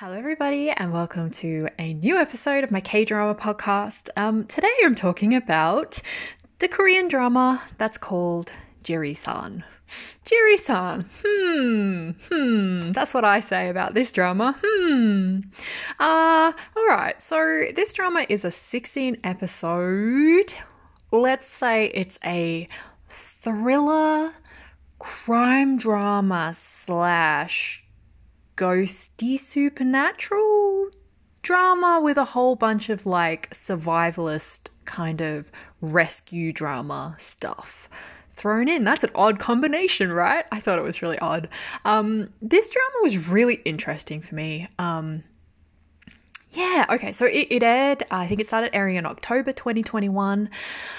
Hello, everybody, and welcome to a new episode of my K drama podcast. Um, today I'm talking about the Korean drama that's called Jiri-san. Jiri-san. Hmm. Hmm. That's what I say about this drama. Hmm. Uh, all right. So this drama is a 16 episode. Let's say it's a thriller crime drama slash ghosty supernatural drama with a whole bunch of like survivalist kind of rescue drama stuff thrown in. That's an odd combination, right? I thought it was really odd. Um, this drama was really interesting for me. Um, yeah, okay, so it, it, aired, I think it started airing in October 2021.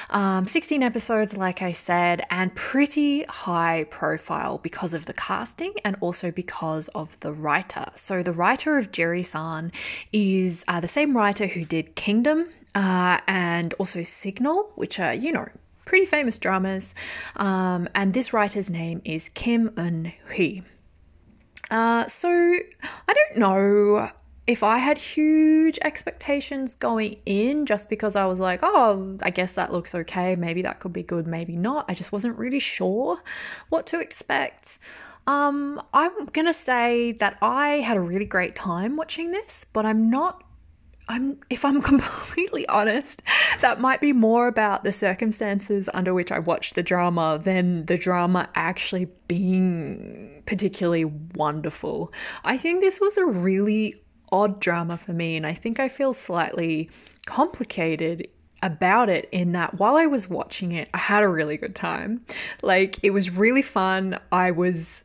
Um, 16 episodes, like I said, and pretty high profile because of the casting and also because of the writer. So, the writer of Jiri-san is uh, the same writer who did Kingdom uh, and also Signal, which are, you know, pretty famous dramas. Um, and this writer's name is Kim Eun Hee. Uh, so, I don't know if I had huge expectations going in just because I was like, oh, I guess that looks okay, maybe that could be good, maybe not. I just wasn't really sure what to expect. Um, I'm gonna say that I had a really great time watching this, but I'm not I'm if I'm completely honest, that might be more about the circumstances under which I watched the drama than the drama actually being particularly wonderful. I think this was a really odd drama for me, and I think I feel slightly complicated about it in that while I was watching it, I had a really good time. Like, it was really fun. I was.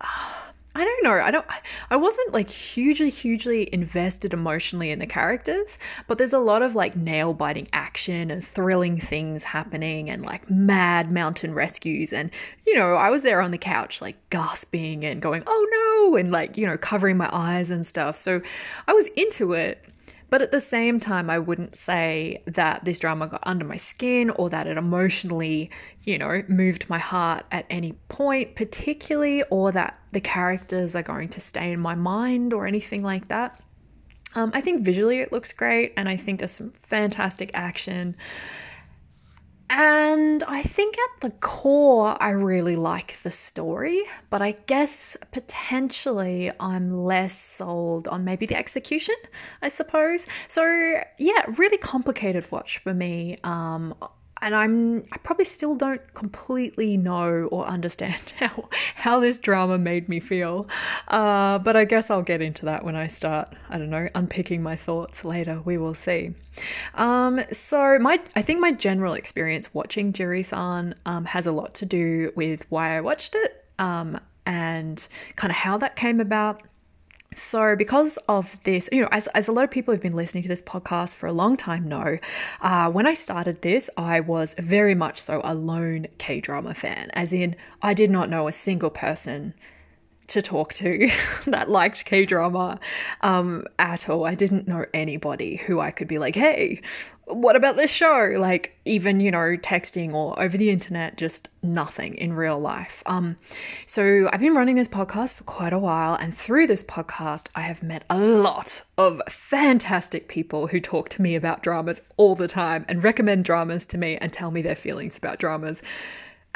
Uh, I don't know. I don't I wasn't like hugely hugely invested emotionally in the characters, but there's a lot of like nail-biting action and thrilling things happening and like mad mountain rescues and you know, I was there on the couch like gasping and going, "Oh no!" and like, you know, covering my eyes and stuff. So I was into it. But at the same time, I wouldn't say that this drama got under my skin or that it emotionally, you know, moved my heart at any point, particularly, or that the characters are going to stay in my mind or anything like that. Um, I think visually it looks great, and I think there's some fantastic action. And I think at the core, I really like the story, but I guess potentially I'm less sold on maybe the execution, I suppose. So, yeah, really complicated watch for me. Um, and I'm I probably still don't completely know or understand how how this drama made me feel. Uh, but I guess I'll get into that when I start. I don't know, unpicking my thoughts later. We will see. Um, so my I think my general experience watching Jiri-san um, has a lot to do with why I watched it um, and kind of how that came about. So, because of this, you know, as, as a lot of people who've been listening to this podcast for a long time know, uh, when I started this, I was very much so a lone K drama fan, as in, I did not know a single person to talk to that liked K drama um, at all. I didn't know anybody who I could be like, hey, what about this show? Like, even, you know, texting or over the internet, just nothing in real life. Um, so I've been running this podcast for quite a while, and through this podcast, I have met a lot of fantastic people who talk to me about dramas all the time and recommend dramas to me and tell me their feelings about dramas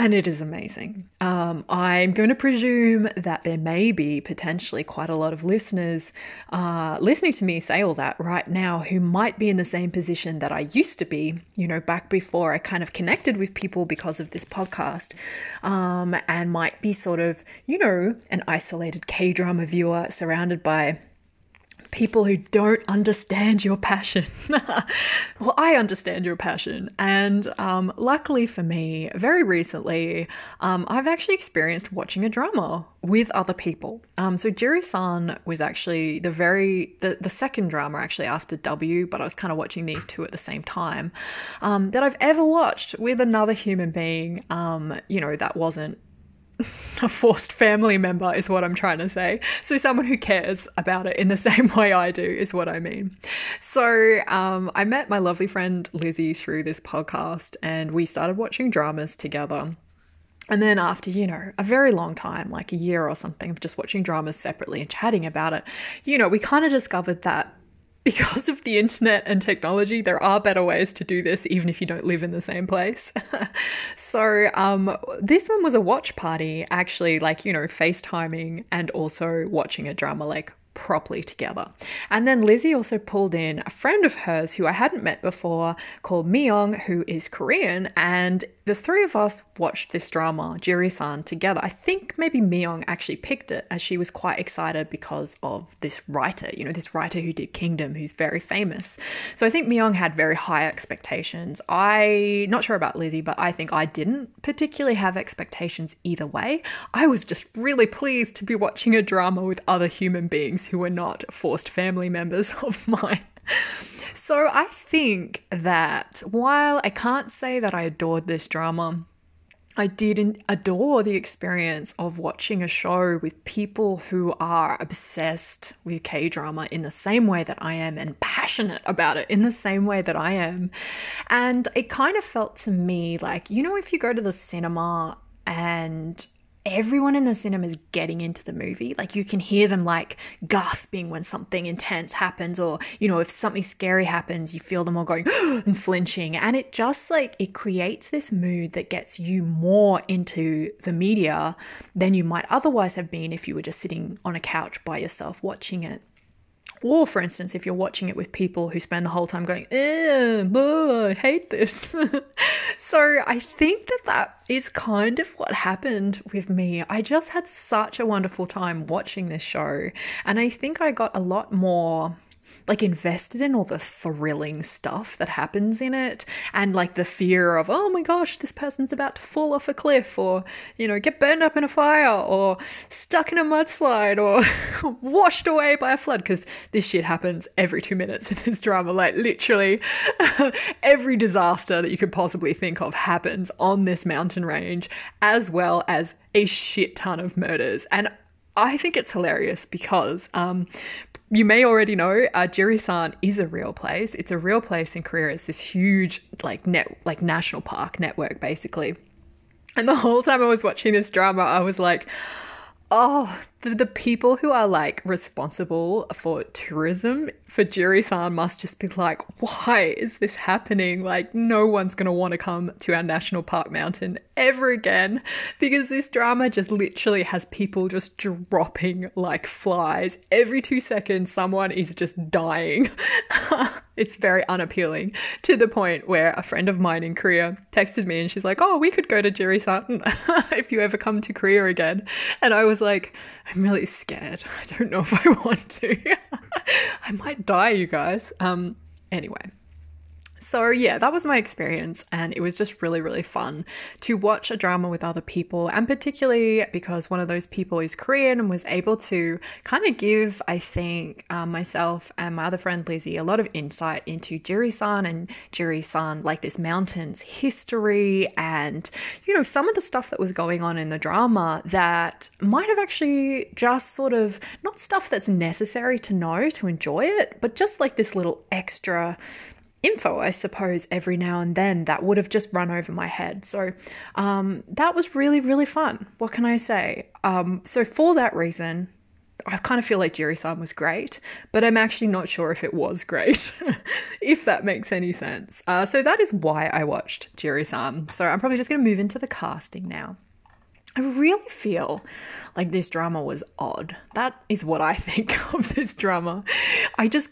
and it is amazing. Um, I'm going to presume that there may be potentially quite a lot of listeners uh, listening to me say all that right now who might be in the same position that I used to be, you know, back before I kind of connected with people because of this podcast, um, and might be sort of, you know, an isolated K drama viewer surrounded by people who don't understand your passion. well, I understand your passion. And um, luckily for me, very recently, um, I've actually experienced watching a drama with other people. Um, so Jiri-san was actually the very, the, the second drama actually after W, but I was kind of watching these two at the same time, um, that I've ever watched with another human being, um, you know, that wasn't a forced family member is what I'm trying to say. So someone who cares about it in the same way I do is what I mean. So um, I met my lovely friend Lizzie through this podcast, and we started watching dramas together. And then after, you know, a very long time, like a year or something of just watching dramas separately and chatting about it, you know, we kind of discovered that because of the internet and technology, there are better ways to do this, even if you don't live in the same place. so, um, this one was a watch party, actually, like, you know, FaceTiming and also watching a drama like properly together. And then Lizzie also pulled in a friend of hers who I hadn't met before called Myung, who is Korean, and the three of us watched this drama, Jiri-san, together. I think maybe Myung actually picked it as she was quite excited because of this writer, you know, this writer who did Kingdom, who's very famous. So I think Myung had very high expectations. I not sure about Lizzie, but I think I didn't particularly have expectations either way. I was just really pleased to be watching a drama with other human beings who were not forced family members of mine. So I think that while I can't say that I adored this drama, I did adore the experience of watching a show with people who are obsessed with K drama in the same way that I am and passionate about it in the same way that I am. And it kind of felt to me like, you know, if you go to the cinema and everyone in the cinema is getting into the movie. Like you can hear them like gasping when something intense happens, or you know, if something scary happens, you feel them all going and flinching. And it just like it creates this mood that gets you more into the media than you might otherwise have been if you were just sitting on a couch by yourself watching it. Or, for instance, if you're watching it with people who spend the whole time going, oh, I hate this. so I think that that is kind of what happened with me. I just had such a wonderful time watching this show. And I think I got a lot more like invested in all the thrilling stuff that happens in it and like the fear of, oh my gosh, this person's about to fall off a cliff or, you know, get burned up in a fire or stuck in a mudslide or washed away by a flood because this shit happens every two minutes in this drama. Like literally every disaster that you could possibly think of happens on this mountain range as well as a shit ton of murders. And I think it's hilarious because um, you may already know uh, Jiri-san is a real place. It's a real place in Korea. It's this huge like net like national park network basically. And the whole time I was watching this drama, I was like, oh, the, the people who are like responsible for tourism for Jiri-san must just be like, why is this happening? Like, no one's gonna want to come to our national park mountain ever again because this drama just literally has people just dropping like flies. Every two seconds, someone is just dying. it's very unappealing to the point where a friend of mine in Korea texted me and she's like, oh, we could go to Jiri-san if you ever come to Korea again. And I was like, I'm really scared. I don't know if I want to. I might die, you guys. Um, anyway. So, yeah, that was my experience, and it was just really, really fun to watch a drama with other people, and particularly because one of those people is Korean and was able to kind of give, I think, um, myself and my other friend Lizzie a lot of insight into Jiri-san and Jiri-san, like this mountain's history, and you know, some of the stuff that was going on in the drama that might have actually just sort of not stuff that's necessary to know to enjoy it, but just like this little extra info, I suppose, every now and then that would have just run over my head. So um, that was really, really fun. What can I say? Um, so, for that reason, I kind of feel like Jiri-san was great, but I'm actually not sure if it was great, if that makes any sense. Uh, so that is why I watched Jiri-san. So I'm probably just going to move into the casting now. I really feel like this drama was odd. That is what I think of this drama. I just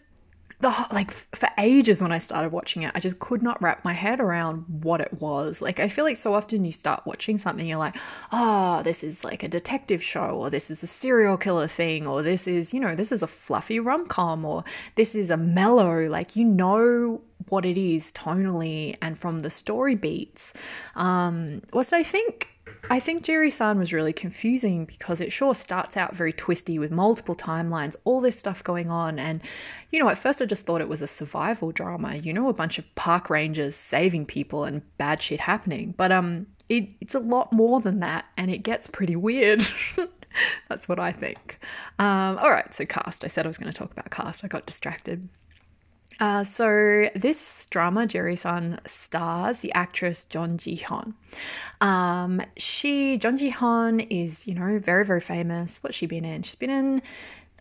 the like for ages when I started watching it, I just could not wrap my head around what it was. Like I feel like so often you start watching something, you're like, oh, this is like a detective show, or this is a serial killer thing, or this is, you know, this is a fluffy rom com, or this is a mellow. Like you know what it is tonally and from the story beats. Um, what I think I think Jiri-san was really confusing because it sure starts out very twisty with multiple timelines, all this stuff going on. And, you know, at first I just thought it was a survival drama, you know, a bunch of park rangers saving people and bad shit happening. But um, it, it's a lot more than that, and it gets pretty weird. That's what I think. Um, all right, so cast. I said I was going to talk about cast. I got distracted. Uh, so this drama, Jiri-san stars the actress Jung Ji-hyun. Um, she, Jung Ji-hyun, is you know very very famous. What's she been in? She's been in.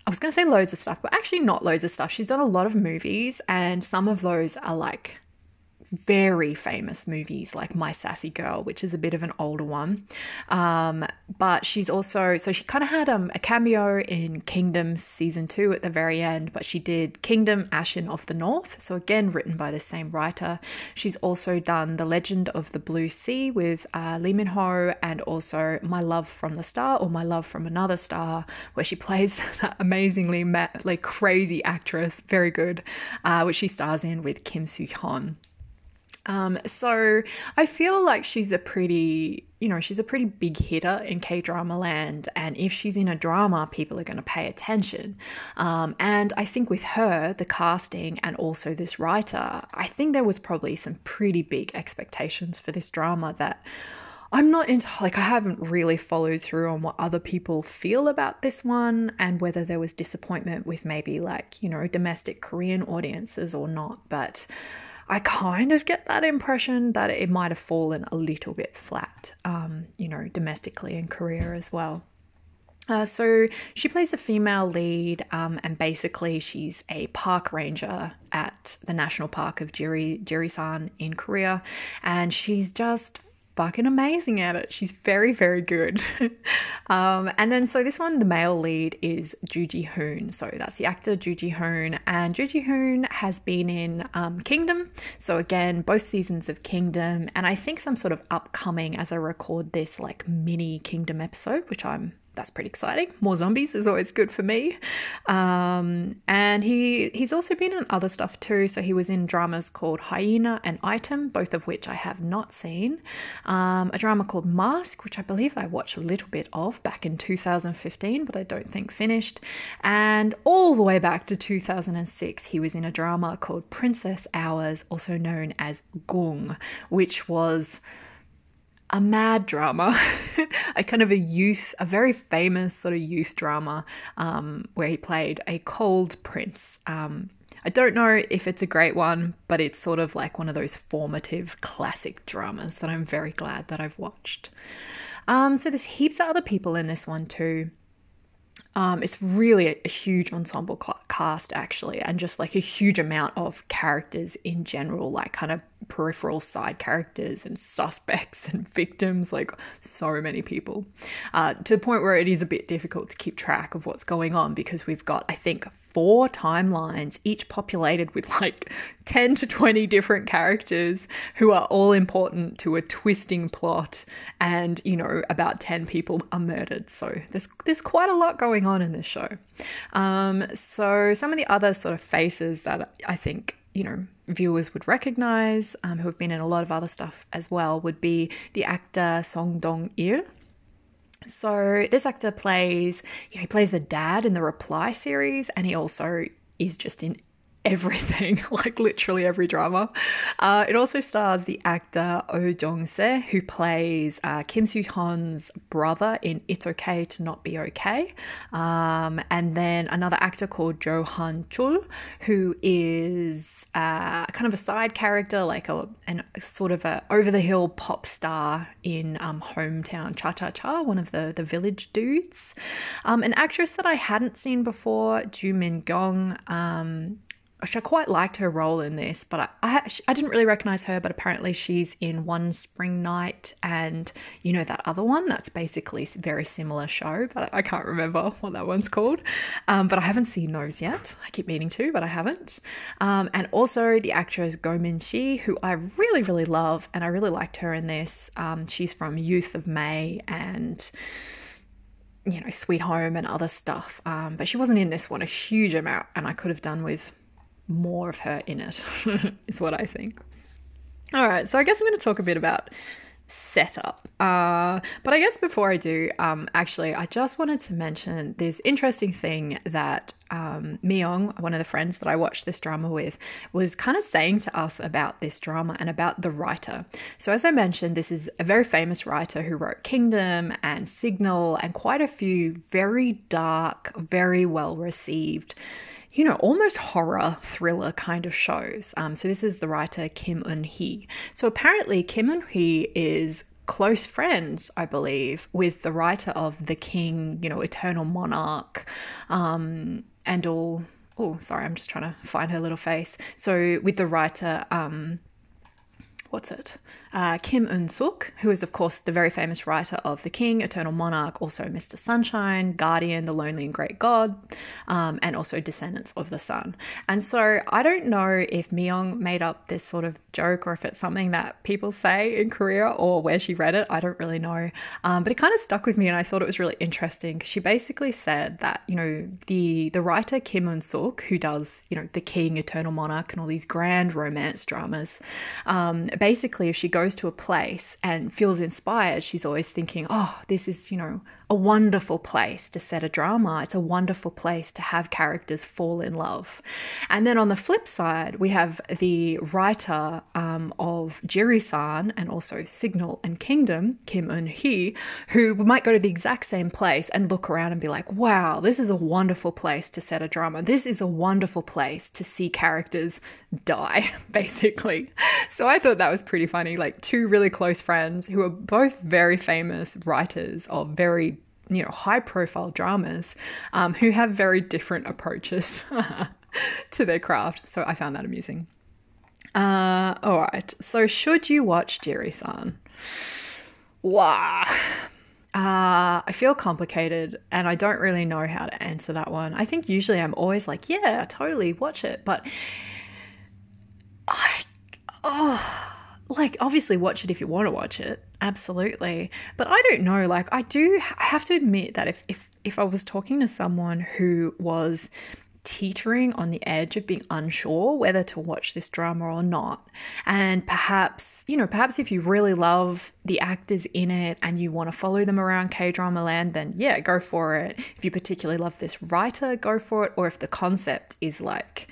I was going to say loads of stuff, but actually not loads of stuff. She's done a lot of movies, and some of those are like very famous movies like My Sassy Girl, which is a bit of an older one. Um, but she's also, so she kind of had um, a cameo in Kingdom season two at the very end, but she did Kingdom Ashin of the North. So again, written by the same writer. She's also done The Legend of the Blue Sea with uh, Lee Min Ho and also My Love from the Star or My Love from Another Star, where she plays that amazingly, ma- like crazy actress, very good, uh, which she stars in with Kim Soo Hyun. Um, so I feel like she's a pretty, you know, she's a pretty big hitter in K drama land. And if she's in a drama, people are going to pay attention. Um, and I think with her, the casting, and also this writer, I think there was probably some pretty big expectations for this drama that. I'm not into like I haven't really followed through on what other people feel about this one and whether there was disappointment with maybe like, you know, domestic Korean audiences or not, but I kind of get that impression that it might have fallen a little bit flat, um, you know, domestically in Korea as well. Uh, so she plays a female lead, um, and basically she's a park ranger at the national park of Jiri Jirisan in Korea, and she's just fucking amazing at it. She's very, very good. um, and then, so this one, the male lead is Ju Ji Hoon. So that's the actor Ju Ji Hoon. And Ju Ji Hoon has been in um, Kingdom. So again, both seasons of Kingdom. And I think some sort of upcoming as I record this like mini Kingdom episode, which I'm that's pretty exciting. More zombies is always good for me. Um, and he he's also been in other stuff too. So he was in dramas called Hyena and Item, both of which I have not seen. Um, a drama called Mask, which I believe I watched a little bit of back in 2015, but I don't think finished. And all the way back to 2006, he was in a drama called Princess Hours, also known as Gung, which was a mad drama, a kind of a youth, a very famous sort of youth drama um, where he played a cold prince. Um, I don't know if it's a great one, but it's sort of like one of those formative classic dramas that I'm very glad that I've watched. Um, so there's heaps of other people in this one too. Um, it's really a, a huge ensemble cast, actually, and just like a huge amount of characters in general, like kind of peripheral side characters and suspects and victims, like so many people, uh, to the point where it is a bit difficult to keep track of what's going on because we've got, I think, four timelines, each populated with like 10 to 20 different characters who are all important to a twisting plot. And, you know, about 10 people are murdered. So there's, there's quite a lot going on in this show. Um, so some of the other sort of faces that I think you know, viewers would recognize, um, who have been in a lot of other stuff as well, would be the actor Song Dong Il. So this actor plays, you know, he plays the dad in the Reply series, and he also is just in everything, like literally every drama. Uh, it also stars the actor Oh Jong Se, who plays uh, Kim Soo Hyun's brother in It's Okay to Not Be Okay, um, and then another actor called Jo Han Chul, who is uh, kind of a side character, like a an, sort of a over the hill pop star in um, hometown Cha Cha Cha, one of the the village dudes. Um, an actress that I hadn't seen before, Ju Min Kyung. Um, I quite liked her role in this, but I, I, I didn't really recognize her. But apparently, she's in One Spring Night and you know that other one that's basically very similar show, but I can't remember what that one's called. Um, but I haven't seen those yet. I keep meaning to, but I haven't. Um, and also the actress Go Min Shi, who I really really love, and I really liked her in this. Um, she's from Youth of May and you know Sweet Home and other stuff, um, but she wasn't in this one a huge amount, and I could have done with more of her in it, is what I think. All right, so I guess I'm going to talk a bit about setup. Uh, but I guess before I do, um, actually, I just wanted to mention this interesting thing that um, one of the friends that I watched this drama with, was kind of saying to us about this drama and about the writer. So, as I mentioned, this is a very famous writer who wrote Kingdom and Signal and quite a few very dark, very well received you know, almost horror thriller kind of shows. Um, so this is the writer Kim Eun Hee. So apparently, Kim Eun Hee is close friends, I believe, with the writer of The King, you know, Eternal Monarch, um, and all. Oh, sorry, I'm just trying to find her little face. So with the writer, um, what's it? Uh, Kim Eun Suk, who is, of course, the very famous writer of The King, Eternal Monarch, also Mr. Sunshine, Guardian, The Lonely and Great God, um, and also Descendants of the Sun. And so I don't know if Myung made up this sort of joke or if it's something that people say in Korea or where she read it. I don't really know. Um, but it kind of stuck with me and I thought it was really interesting. Because she basically said that, you know, the, the writer Kim Eun Suk, who does, you know, The King, Eternal Monarch, and all these grand romance dramas, um, basically, if she goes to a place and feels inspired, she's always thinking, oh, this is, you know, a wonderful place to set a drama. It's a wonderful place to have characters fall in love. And then on the flip side, we have the writer um, of Jiri-san and also Signal and Kingdom, Kim Eun Hee, who might go to the exact same place and look around and be like, wow, this is a wonderful place to set a drama. This is a wonderful place to see characters die, basically. So I thought that was pretty funny. Like two really close friends who are both very famous writers of very you know high profile dramas um, who have very different approaches to their craft. So I found that amusing. Uh, all right. So should you watch Jiri-san? Wow. Uh, I feel complicated and I don't really know how to answer that one. I think usually I'm always like, yeah, totally watch it. But I, oh, like obviously watch it if you want to watch it. Absolutely. But i don't know like i do have to admit that if if if i was talking to someone who was teetering on the edge of being unsure whether to watch this drama or not and perhaps you know perhaps if you really love the actors in it and you want to follow them around k-drama land then yeah go for it. If you particularly love this writer go for it. Or if the concept is like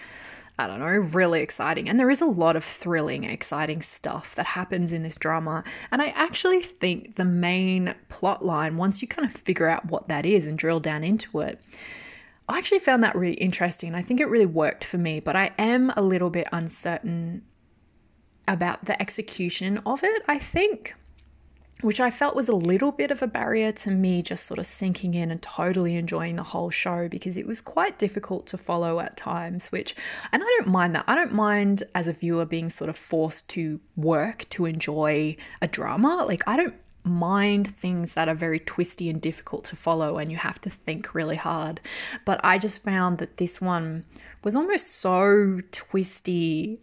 I don't know, really exciting. And there is a lot of thrilling, exciting stuff that happens in this drama. And I actually think the main plot line, once you kind of figure out what that is and drill down into it, I actually found that really interesting. I think it really worked for me, but I am a little bit uncertain about the execution of it, I think which I felt was a little bit of a barrier to me just sort of sinking in and totally enjoying the whole show because it was quite difficult to follow at times, which, and I don't mind that. I don't mind as a viewer being sort of forced to work to enjoy a drama. Like, I don't mind things that are very twisty and difficult to follow and you have to think really hard. But I just found that this one was almost so twisty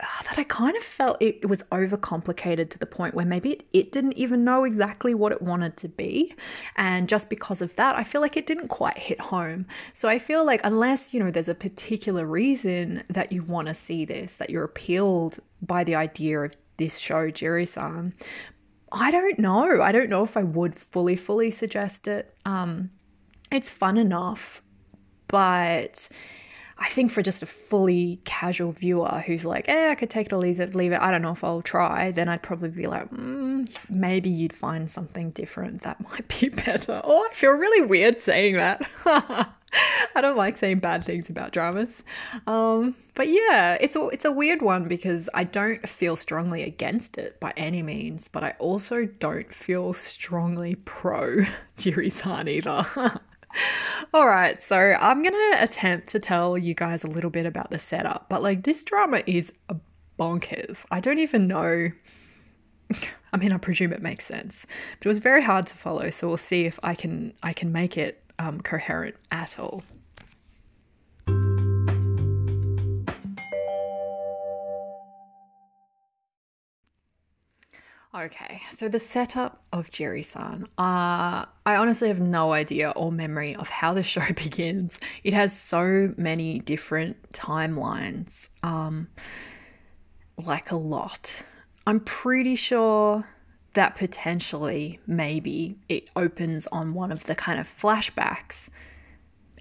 that I kind of felt it, was overcomplicated to the point where maybe it, it didn't even know exactly what it wanted to be. And just because of that, I feel like it didn't quite hit home. So I feel like unless, you know, there's a particular reason that you want to see this, that you're appealed by the idea of this show, Jiri-san, I don't know. I don't know if I would fully, fully suggest it. Um, it's fun enough, but I think for just a fully casual viewer who's like, eh, I could take it or leave it, leave it. I don't know if I'll try. Then I'd probably be like, mm, maybe you'd find something different that might be better. Oh, I feel really weird saying that. I don't like saying bad things about dramas. Um, but yeah, it's a, it's a weird one because I don't feel strongly against it by any means, but I also don't feel strongly pro Jiri-san either. All right, so I'm going to attempt to tell you guys a little bit about the setup, but like this drama is bonkers. I don't even know. I mean, I presume it makes sense, but it was very hard to follow. So we'll see if I can I can make it um, coherent at all. Okay, so the setup of Jiri-san. Uh, I honestly have no idea or memory of how the show begins. It has so many different timelines, um, like a lot. I'm pretty sure that potentially, maybe, it opens on one of the kind of flashbacks.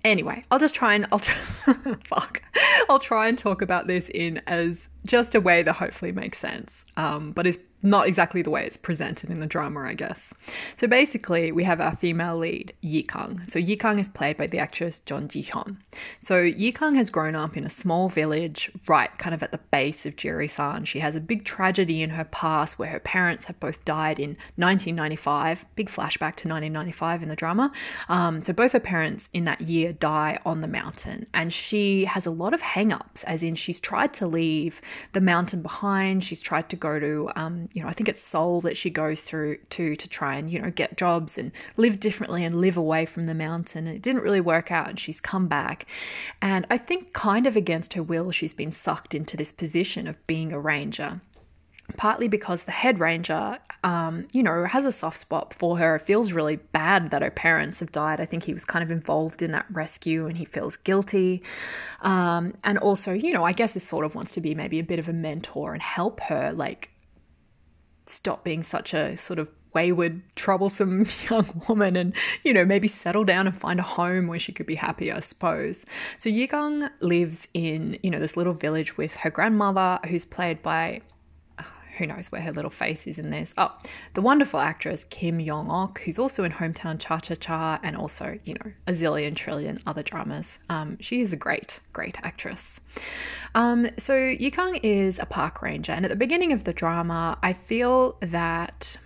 Anyway, I'll just try and I'll t- fuck. I'll try and talk about this in as just a way that hopefully makes sense, um, but is not exactly the way it's presented in the drama, I guess. So basically, we have our female lead, Yi Kang. So Yi Kang is played by the actress Jeon Ji Hyun. So Yi Kang has grown up in a small village, right kind of at the base of Jiri-san. She has a big tragedy in her past where her parents have both died in 1995. Big flashback to 1995 in the drama. Um, so both her parents in that year die on the mountain, and she has a lot of hang-ups, as in she's tried to leave the mountain behind. She's tried to go to um, you know, I think it's Seoul that she goes through to to try and, you know, get jobs and live differently and live away from the mountain. And it didn't really work out and she's come back. And I think kind of against her will, she's been sucked into this position of being a ranger partly because the head ranger, um, you know, has a soft spot for her. It feels really bad that her parents have died. I think he was kind of involved in that rescue and he feels guilty. Um, and also, you know, I guess he sort of wants to be maybe a bit of a mentor and help her, like, stop being such a sort of wayward, troublesome young woman and, you know, maybe settle down and find a home where she could be happy, I suppose. So Yigang lives in, you know, this little village with her grandmother, who's played by who knows where her little face is in this. Oh, the wonderful actress Kim Young Ok, who's also in Hometown Cha Cha Cha and also, you know, a zillion trillion other dramas. Um, she is a great, great actress. Um, so Yikang is a park ranger, and at the beginning of the drama, I feel that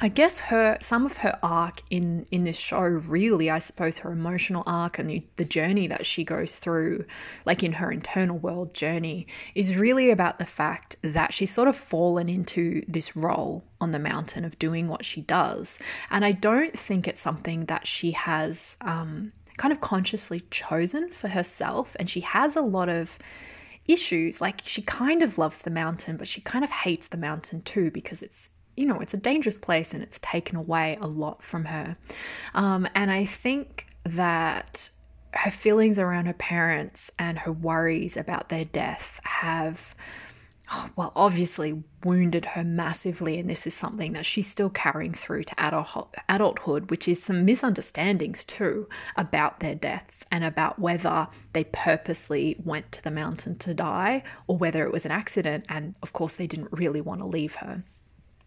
I guess her some of her arc in in this show really I suppose her emotional arc and the, the journey that she goes through like in her internal world journey is really about the fact that she's sort of fallen into this role on the mountain of doing what she does. And I don't think it's something that she has um, kind of consciously chosen for herself and she has a lot of issues like she kind of loves the mountain but she kind of hates the mountain too because it's you know, it's a dangerous place and it's taken away a lot from her. Um, and I think that her feelings around her parents and her worries about their death have, Oh, well, obviously wounded her massively. And this is something that she's still carrying through to adulthood, which is some misunderstandings too about their deaths and about whether they purposely went to the mountain to die or whether it was an accident. And of course, they didn't really want to leave her.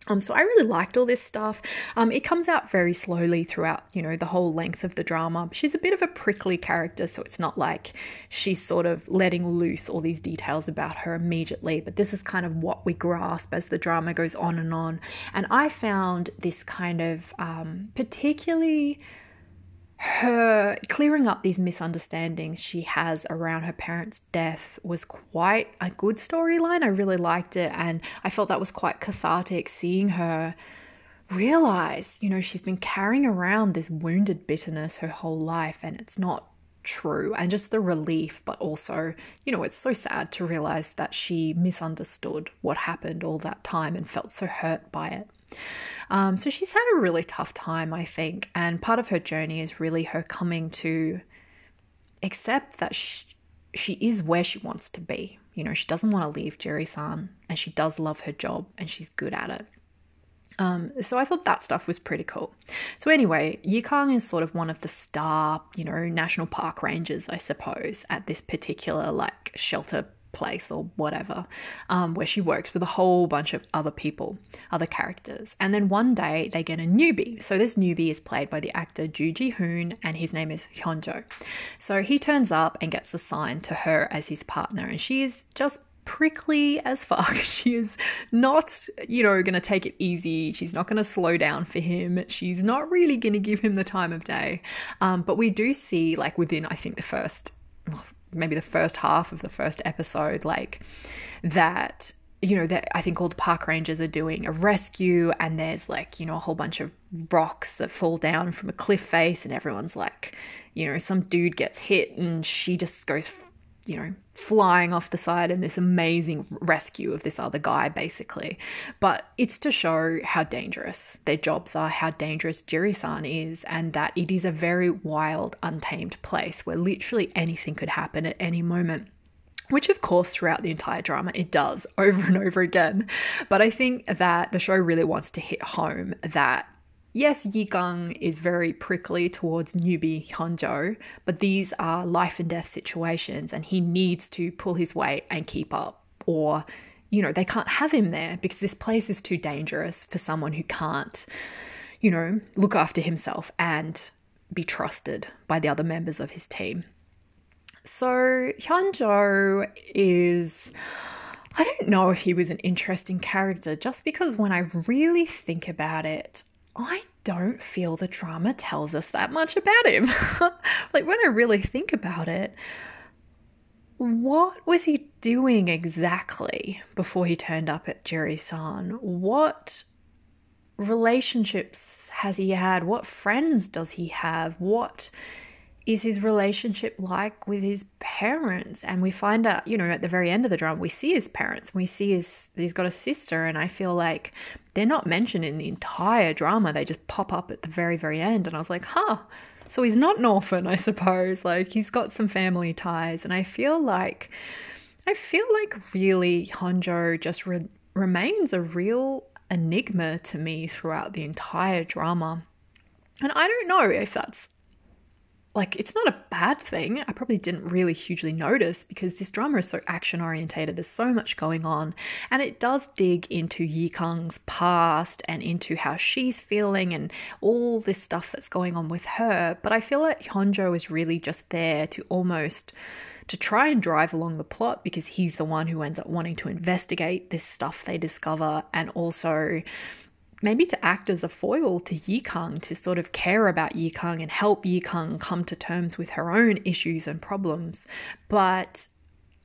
Um, so I really liked all this stuff. Um, it comes out very slowly throughout, you know, the whole length of the drama. She's a bit of a prickly character, so it's not like she's sort of letting loose all these details about her immediately. But this is kind of what we grasp as the drama goes on and on. And I found this kind of um, particularly her clearing up these misunderstandings she has around her parents' death was quite a good storyline. I really liked it, and I felt that was quite cathartic seeing her realize, you know, she's been carrying around this wounded bitterness her whole life, and it's not true and just the relief but also you know it's so sad to realize that she misunderstood what happened all that time and felt so hurt by it um, so she's had a really tough time i think and part of her journey is really her coming to accept that she, she is where she wants to be you know she doesn't want to leave Jiri-san and she does love her job and she's good at it um, so I thought that stuff was pretty cool. So anyway, Yikang is sort of one of the star, you know, national park rangers, I suppose, at this particular like shelter place or whatever, um, where she works with a whole bunch of other people, other characters. And then one day they get a newbie. So this newbie is played by the actor Ju Ji Hoon, and his name is Hyunjo. So he turns up and gets assigned to her as his partner, and she is just prickly as fuck. She is not, you know, going to take it easy. She's not going to slow down for him. She's not really going to give him the time of day. Um, but we do see, like, within, I think, the first, maybe the first half of the first episode, like, that you know that I think all the park rangers are doing a rescue and there's like you know a whole bunch of rocks that fall down from a cliff face and everyone's like you know some dude gets hit and she just goes you know, flying off the side and this amazing rescue of this other guy, basically. But it's to show how dangerous their jobs are, how dangerous Jiri-san is, and that it is a very wild, untamed place where literally anything could happen at any moment which of course throughout the entire drama it does over and over again but i think that the show really wants to hit home that Yes, Yikang is very prickly towards newbie Hyunjo, but these are life and death situations and he needs to pull his weight and keep up. Or, you know, they can't have him there because this place is too dangerous for someone who can't, you know, look after himself and be trusted by the other members of his team. So, Hyunjo is. I don't know if he was an interesting character just because when I really think about it, I don't feel the drama tells us that much about him. like, when I really think about it, what was he doing exactly before he turned up at Jiri-san? What relationships has he had? What friends does he have? What is his relationship like with his parents? And we find out, you know, at the very end of the drama, we see his parents. We see his he's got a sister, and I feel like they're not mentioned in the entire drama. They just pop up at the very, very end. And I was like, huh. So he's not an orphan, I suppose. Like he's got some family ties. And I feel like I feel like really Hyunjo just re- remains a real enigma to me throughout the entire drama. And I don't know if that's like it's not a bad thing. I probably didn't really hugely notice because this drama is so action orientated. There's so much going on, and it does dig into Yikang's past and into how she's feeling and all this stuff that's going on with her. But I feel like Hyunjo is really just there to almost to try and drive along the plot because he's the one who ends up wanting to investigate this stuff they discover and also maybe to act as a foil to Yikang, to sort of care about Yikang and help Yikang come to terms with her own issues and problems. But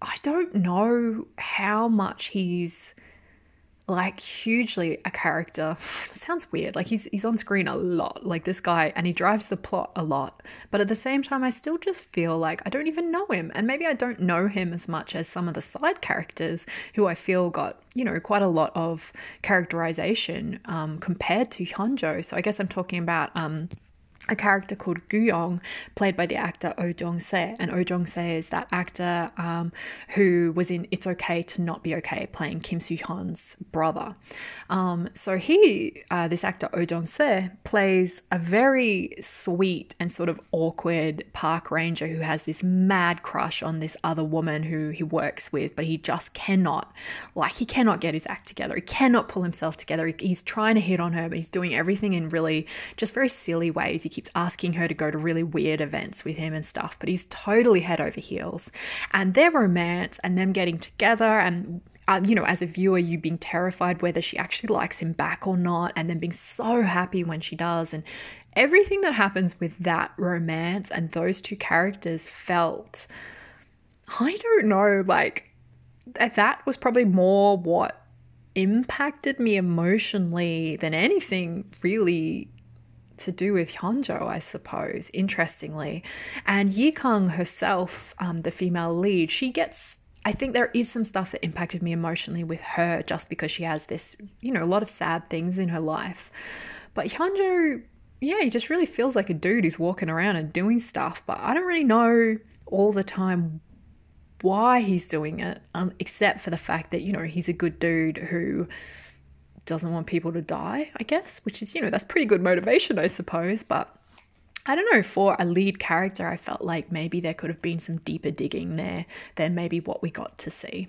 I don't know how much he's like hugely a character. Sounds weird. Like he's he's on screen a lot, like this guy, and he drives the plot a lot. But at the same time, I still just feel like I don't even know him, and maybe I don't know him as much as some of the side characters who I feel got you know quite a lot of characterization um, compared to Hyunjo. So I guess I'm talking about um, a character called Guyong, played by the actor Oh Jong Se. And Oh Jong Se is that actor um, who was in It's Okay to Not Be Okay, playing Kim Soo Hyun's brother. Um, so he, uh, this actor Oh Jong Se, plays a very sweet and sort of awkward park ranger who has this mad crush on this other woman who he works with, but he just cannot, like, he cannot get his act together. He cannot pull himself together. He's trying to hit on her, but he's doing everything in really just very silly ways. He keeps asking her to go to really weird events with him and stuff, but he's totally head over heels. And their romance and them getting together and uh, you know, as a viewer, you being terrified whether she actually likes him back or not, and then being so happy when she does. And everything that happens with that romance and those two characters felt, I don't know, like that was probably more what impacted me emotionally than anything really to do with Hyunjo, I suppose, interestingly. And Yikang herself, um, the female lead, she gets I think there is some stuff that impacted me emotionally with her just because she has this, you know, a lot of sad things in her life. But Hyunjo, yeah, he just really feels like a dude who's walking around and doing stuff, but I don't really know all the time why he's doing it, um, except for the fact that, you know, he's a good dude who doesn't want people to die, I guess, which is, you know, that's pretty good motivation, I suppose. But I don't know, for a lead character, I felt like maybe there could have been some deeper digging there than maybe what we got to see.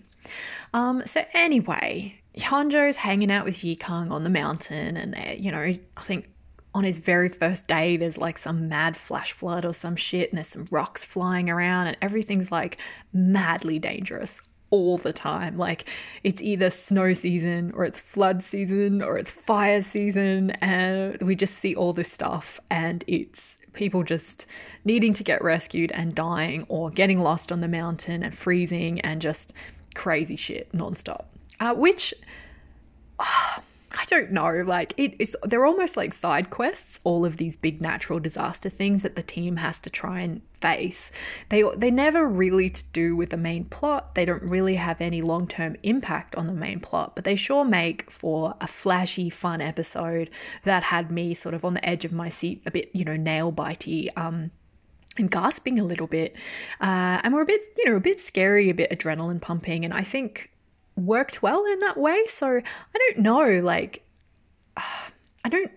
Um, so, anyway, Hyunjo's hanging out with Yikang on the mountain, and they're, you know, I think on his very first day, there's like some mad flash flood or some shit, and there's some rocks flying around, and everything's like madly dangerous all the time. Like it's either snow season or it's flood season or it's fire season, and we just see all this stuff, and it's people just needing to get rescued and dying or getting lost on the mountain and freezing and just crazy shit nonstop. Uh, which. Uh, I don't know, like it is they're almost like side quests, all of these big natural disaster things that the team has to try and face. They they never really to do with the main plot. They don't really have any long-term impact on the main plot, but they sure make for a flashy fun episode that had me sort of on the edge of my seat, a bit, you know, nail bitey um and gasping a little bit. Uh, and we're a bit, you know, a bit scary, a bit adrenaline pumping. And I think worked well in that way. So I don't know, like, I don't,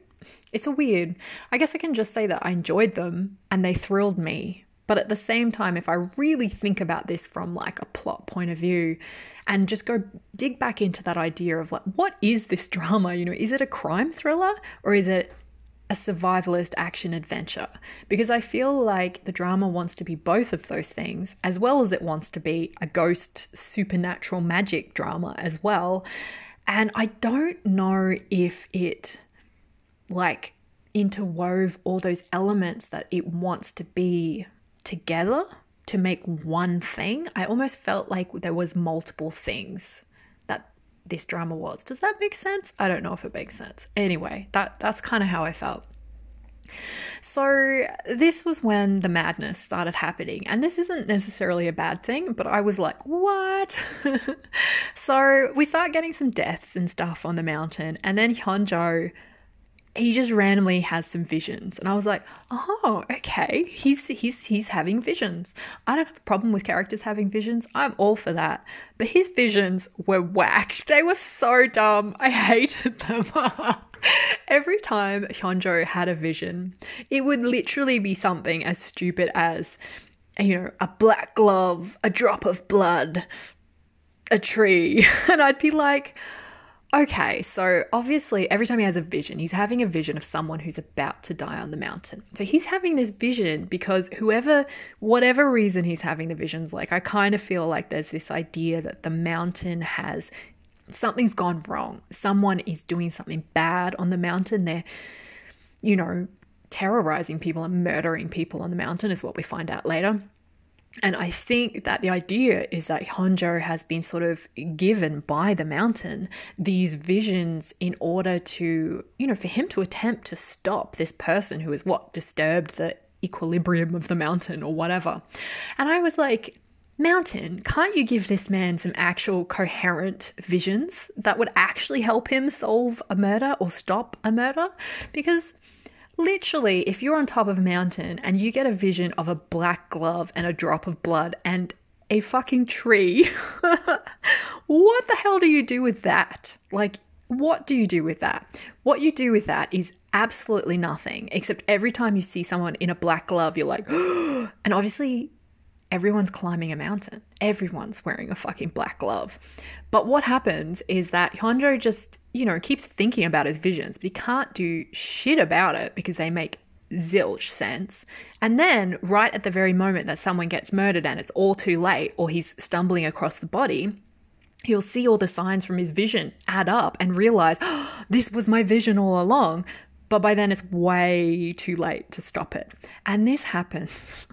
it's a weird, I guess I can just say that I enjoyed them and they thrilled me. But at the same time, if I really think about this from like a plot point of view and just go dig back into that idea of like, what is this drama? You know, is it a crime thriller or is it a survivalist action adventure because I feel like the drama wants to be both of those things, as well as it wants to be a ghost supernatural magic drama as well. And I don't know if it like interwove all those elements that it wants to be together to make one thing. I almost felt like there was multiple things this drama was. Does that make sense? I don't know if it makes sense. Anyway, that that's kind of how I felt. So, this was when the madness started happening. And this isn't necessarily a bad thing, but I was like, what? so, we start getting some deaths and stuff on the mountain. And then Hyunjo he just randomly has some visions. And i was like oh okay. He's he's he's having visions. I don't have a problem with characters having visions. I'm all for that. But his visions were whack. They were so dumb. I hated them. Every time hyunjo had a vision it would literally be something as stupid as you know a black glove a drop of blood a tree. And i'd be like Okay, so obviously, every time he has a vision, he's having a vision of someone who's about to die on the mountain. So he's having this vision because whoever, whatever reason he's having the visions, like I kind of feel like there's this idea that the mountain has something's gone wrong. Someone is doing something bad on the mountain. They're, you know, terrorizing people and murdering people on the mountain, is what we find out later. And I think that the idea is that Hyunjo has been sort of given by the mountain these visions in order to, you know, for him to attempt to stop this person who is what disturbed the equilibrium of the mountain or whatever. And I was like, Mountain, can't you give this man some actual coherent visions that would actually help him solve a murder or stop a murder? Because Literally, if you're on top of a mountain and you get a vision of a black glove and a drop of blood and a fucking tree, what the hell do you do with that? Like, what do you do with that? What you do with that is absolutely nothing, except every time you see someone in a black glove, you're like, and obviously everyone's climbing a mountain. Everyone's wearing a fucking black glove. But what happens is that Hyunjo just, you know, keeps thinking about his visions, but he can't do shit about it because they make zilch sense. And then, right at the very moment that someone gets murdered and it's all too late, or he's stumbling across the body, he'll see all the signs from his vision add up and realize, oh, this was my vision all along. But by then, it's way too late to stop it. And this happens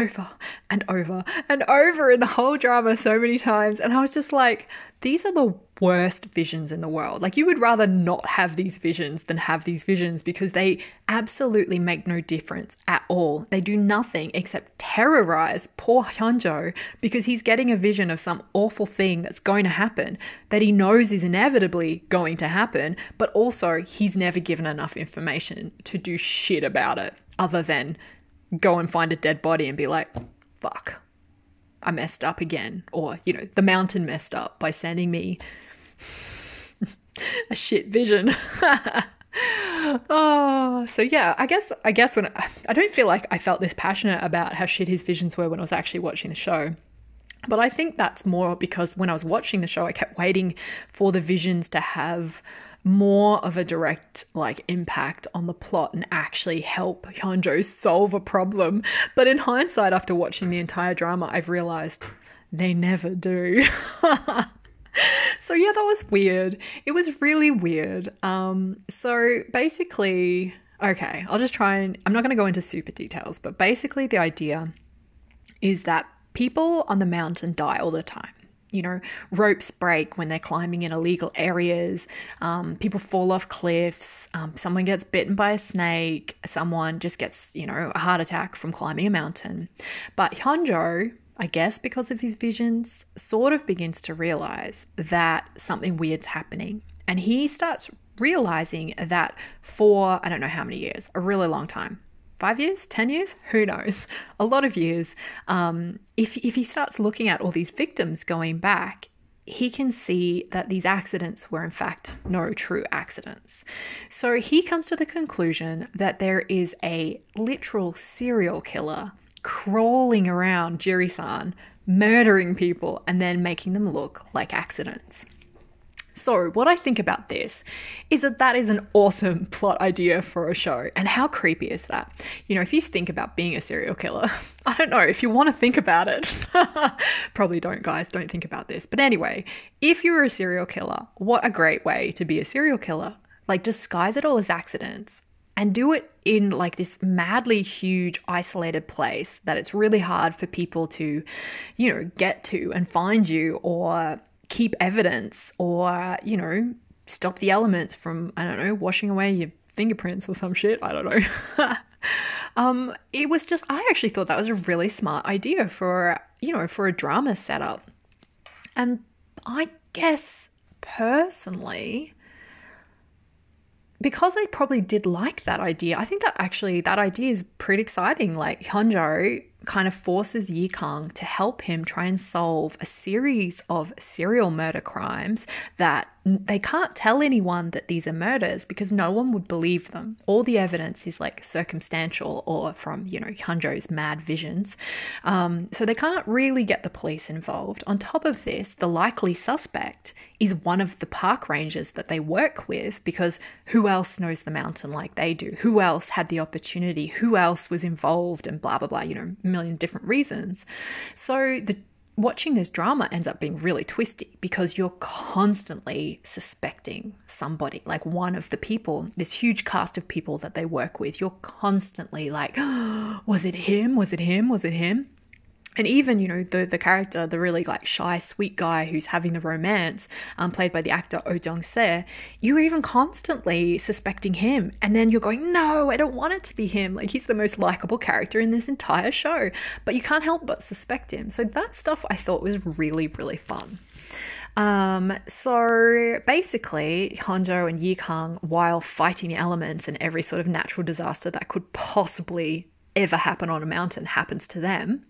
over and over and over in the whole drama so many times. And I was just like, these are the worst visions in the world. Like, you would rather not have these visions than have these visions because they absolutely make no difference at all. They do nothing except terrorize poor Hyunjo because he's getting a vision of some awful thing that's going to happen that he knows is inevitably going to happen, but also he's never given enough information to do shit about it other than go and find a dead body and be like, fuck, I messed up again. Or, you know, the mountain messed up by sending me a shit vision. oh, so yeah, I guess I guess when I, I don't feel like I felt this passionate about how shit his visions were when I was actually watching the show. But I think that's more because when I was watching the show, I kept waiting for the visions to have more of a direct like impact on the plot and actually help Hyunjo solve a problem. But in hindsight, after watching the entire drama, I've realized they never do. so yeah, that was weird. It was really weird. Um, so basically, okay, I'll just try and I'm not going to go into super details, but basically the idea is that people on the mountain die all the time you know, ropes break when they're climbing in illegal areas, um, people fall off cliffs, um, someone gets bitten by a snake, someone just gets, you know, a heart attack from climbing a mountain. But Hyunjo, I guess because of his visions, sort of begins to realize that something weird's happening. And he starts realizing that for, I don't know how many years, a really long time, five years, 10 years, who knows, a lot of years. Um, if, if he starts looking at all these victims going back, he can see that these accidents were in fact no true accidents. So he comes to the conclusion that there is a literal serial killer crawling around Jiri-san, murdering people and then making them look like accidents. So, what I think about this is that that is an awesome plot idea for a show. And how creepy is that? You know, if you think about being a serial killer, I don't know, if you want to think about it, probably don't, guys, don't think about this. But anyway, if you're a serial killer, what a great way to be a serial killer. Like, disguise it all as accidents and do it in like this madly huge isolated place that it's really hard for people to you know get to and find you or keep evidence or, you know, stop the elements from, I don't know, washing away your fingerprints or some shit. I don't know. um, it was just, I actually thought that was a really smart idea for, you know, for a drama setup. And I guess personally, because I probably did like that idea, I think that actually that idea is pretty exciting. Like Hyunjo kind of forces Yi Kang to help him try and solve a series of serial murder crimes that they can't tell anyone that these are murders because no one would believe them. All the evidence is like circumstantial or from, you know, Hyunjo's mad visions. Um, so they can't really get the police involved. On top of this, the likely suspect is one of the park rangers that they work with because who else knows the mountain like they do? Who else had the opportunity? Who else was involved and blah, blah, blah, you know, million different reasons. So the watching this drama ends up being really twisty because you're constantly suspecting somebody, like one of the people, this huge cast of people that they work with. You're constantly like, oh, was it him? Was it him? Was it him? And even you know the the character the really like shy sweet guy who's having the romance um, played by the actor oh jung se you're even constantly suspecting him. And then you're going no i don't want it to be him. Like he's the most likable character in this entire show. But you can't help but suspect him. So that stuff i thought was really really fun. Um, so basically, Hyunjo and Yi Kang, while fighting the elements and every sort of natural disaster that could possibly ever happen on a mountain happens to them,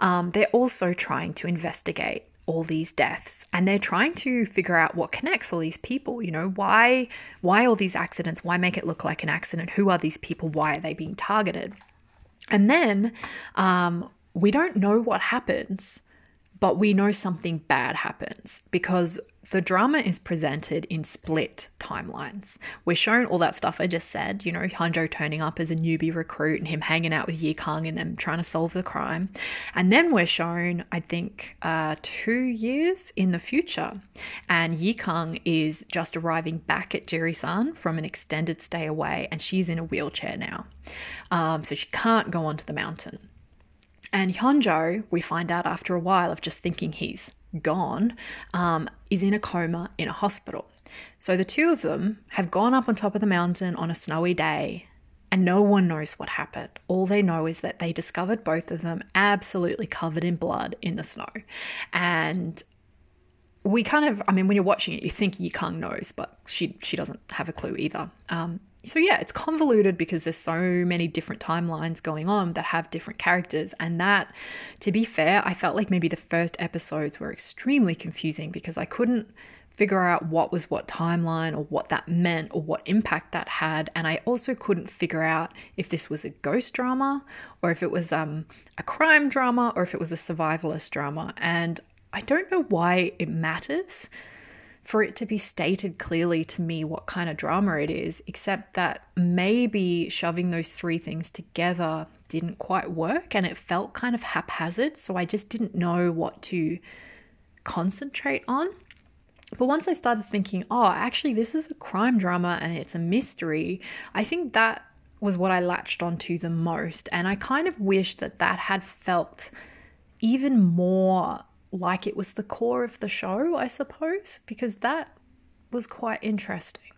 um, they're also trying to investigate all these deaths and they're trying to figure out what connects all these people you know why why all these accidents why make it look like an accident who are these people why are they being targeted? And then um, we don't know what happens but we know something bad happens because the drama is presented in split timelines. We're shown all that stuff I just said, you know, Hyunjo turning up as a newbie recruit and him hanging out with Yi Kang and them trying to solve the crime. And then we're shown, I think, uh, two years in the future. And Yi Kang is just arriving back at Jiri-san from an extended stay away and she's in a wheelchair now. Um, so she can't go onto the mountain. And Hyunjo, we find out after a while of just thinking he's gone, um, is in a coma in a hospital. So the two of them have gone up on top of the mountain on a snowy day and no one knows what happened. All they know is that they discovered both of them absolutely covered in blood in the snow. And we kind of, I mean, when you're watching it, you think Yikang knows, but she she doesn't have a clue either. Um, so yeah, it's convoluted because there's so many different timelines going on that have different characters, and that, to be fair, I felt like maybe the first episodes were extremely confusing because I couldn't figure out what was what timeline or what that meant or what impact that had. And I also couldn't figure out if this was a ghost drama or if it was um, a crime drama or if it was a survivalist drama. And I don't know why it matters for it to be stated clearly to me what kind of drama it is, except that maybe shoving those three things together didn't quite work and it felt kind of haphazard. So I just didn't know what to concentrate on. But once I started thinking, oh, actually, this is a crime drama and it's a mystery, I think that was what I latched onto the most. And I kind of wish that that had felt even more like it was the core of the show, I suppose, because that was quite interesting.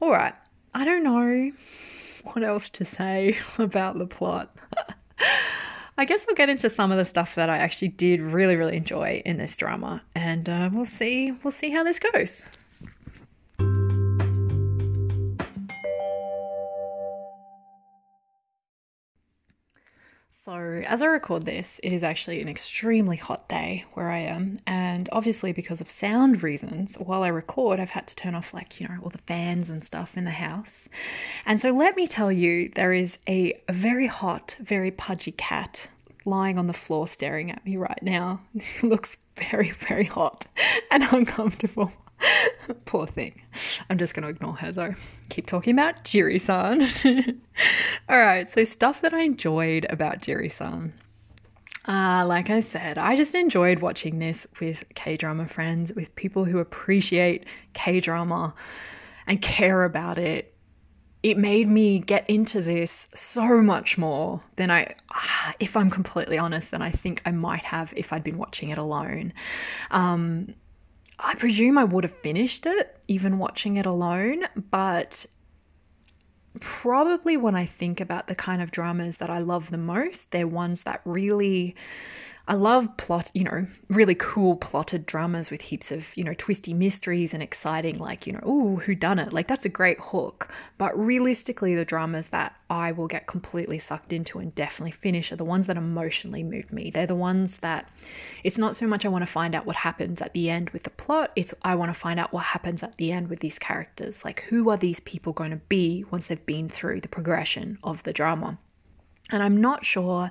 All right, I don't know what else to say about the plot. I guess I'll get into some of the stuff that I actually did really, really enjoy in this drama, and uh, we'll see. We'll see how this goes. So, as I record this, it is actually an extremely hot day where I am, and obviously, because of sound reasons, while I record, I've had to turn off, like, you know, all the fans and stuff in the house. And so, let me tell you, there is a very hot, very pudgy cat lying on the floor staring at me right now. He looks very, very hot and uncomfortable. Poor thing. I'm just going to ignore her though. Keep talking about Jiri san. All right, so stuff that I enjoyed about Jiri san. Uh, like I said, I just enjoyed watching this with K drama friends, with people who appreciate K drama and care about it. It made me get into this so much more than I, if I'm completely honest, than I think I might have if I'd been watching it alone. Um, I presume I would have finished it even watching it alone, but probably when I think about the kind of dramas that I love the most, they're ones that really I love plot, you know, really cool plotted dramas with heaps of, you know, twisty mysteries and exciting, like, you know, oh, who done it? Like that's a great hook. But realistically, the dramas that I will get completely sucked into and definitely finish are the ones that emotionally move me. They're the ones that it's not so much I want to find out what happens at the end with the plot, it's I want to find out what happens at the end with these characters. Like who are these people going to be once they've been through the progression of the drama? And I'm not sure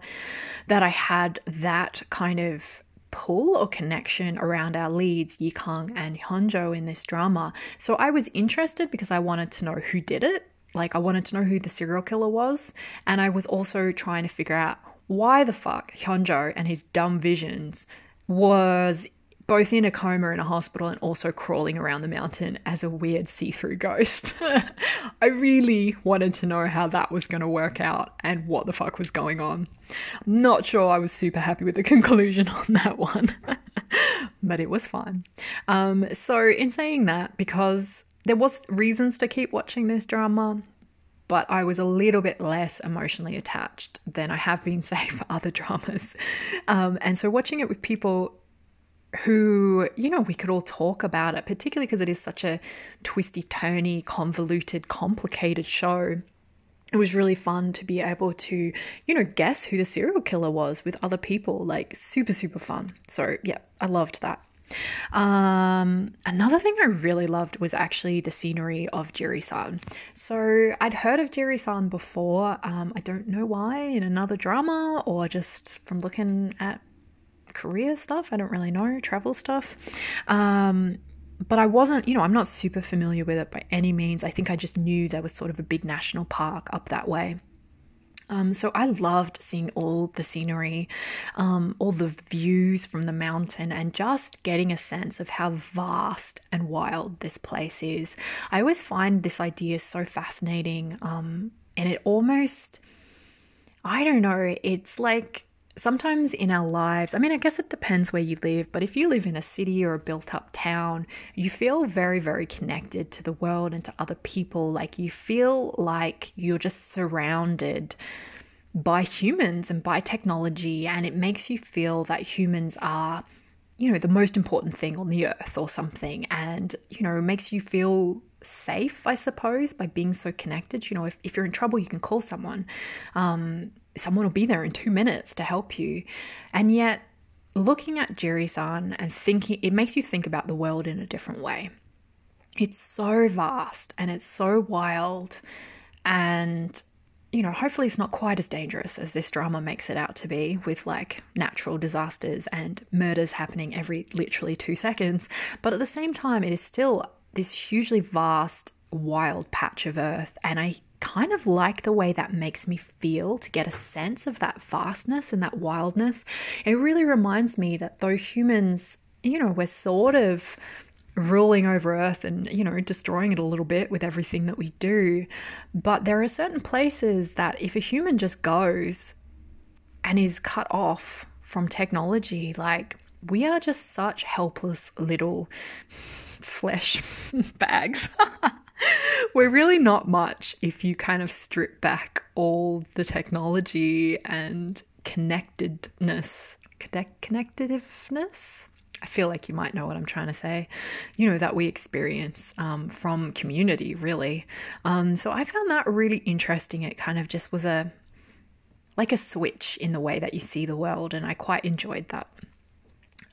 that I had that kind of pull or connection around our leads, Yikang and Hyunjo, in this drama. So I was interested because I wanted to know who did it. Like, I wanted to know who the serial killer was. And I was also trying to figure out why the fuck Hyunjo and his dumb visions was both in a coma in a hospital and also crawling around the mountain as a weird see through ghost. I really wanted to know how that was going to work out and what the fuck was going on. Not sure I was super happy with the conclusion on that one, but it was fine. Um, so, in saying that, because there was reasons to keep watching this drama, but I was a little bit less emotionally attached than I have been, say, for other dramas. Um, and so watching it with people who, you know, we could all talk about it, particularly because it is such a twisty, turny, convoluted, complicated show. It was really fun to be able to, you know, guess who the serial killer was with other people. Like, super, super fun. So, yeah, I loved that. Um, another thing I really loved was actually the scenery of Jiri-san. So I'd heard of Jiri-san before. Um, I don't know why in another drama or just from looking at career stuff. I don't really know, travel stuff. Um, but I wasn't, you know, I'm not super familiar with it by any means. I think I just knew there was sort of a big national park up that way. Um, so I loved seeing all the scenery, um, all the views from the mountain, and just getting a sense of how vast and wild this place is. I always find this idea so fascinating, um, and it almost, I don't know, it's like sometimes in our lives, I mean, I guess it depends where you live, but if you live in a city or a built up town, you feel very, very connected to the world and to other people. Like you feel like you're just surrounded by humans and by technology, and it makes you feel that humans are. You know, the most important thing on the earth or something, and you know, makes you feel safe, I suppose, by being so connected. You know, if, if you're in trouble, you can call someone. Um, someone will be there in two minutes to help you. And yet, looking at Jiri san and thinking, it makes you think about the world in a different way. It's so vast and it's so wild. And, you know, hopefully it's not quite as dangerous as this drama makes it out to be with like natural disasters and murders happening every literally two seconds. But at the same time, it is still this hugely vast, wild patch of earth. And I kind of like the way that makes me feel to get a sense of that vastness and that wildness. It really reminds me that though humans, you know, we're sort of ruling over earth and you know destroying it a little bit with everything that we do but there are certain places that if a human just goes and is cut off from technology like we are just such helpless little flesh bags we're really not much if you kind of strip back all the technology and connectedness, connect- connectiveness. I feel like you might know what I'm trying to say, you know, that we experience um, from community, really. Um, so I found that really interesting. It kind of just was a like a switch in the way that you see the world, and I quite enjoyed that.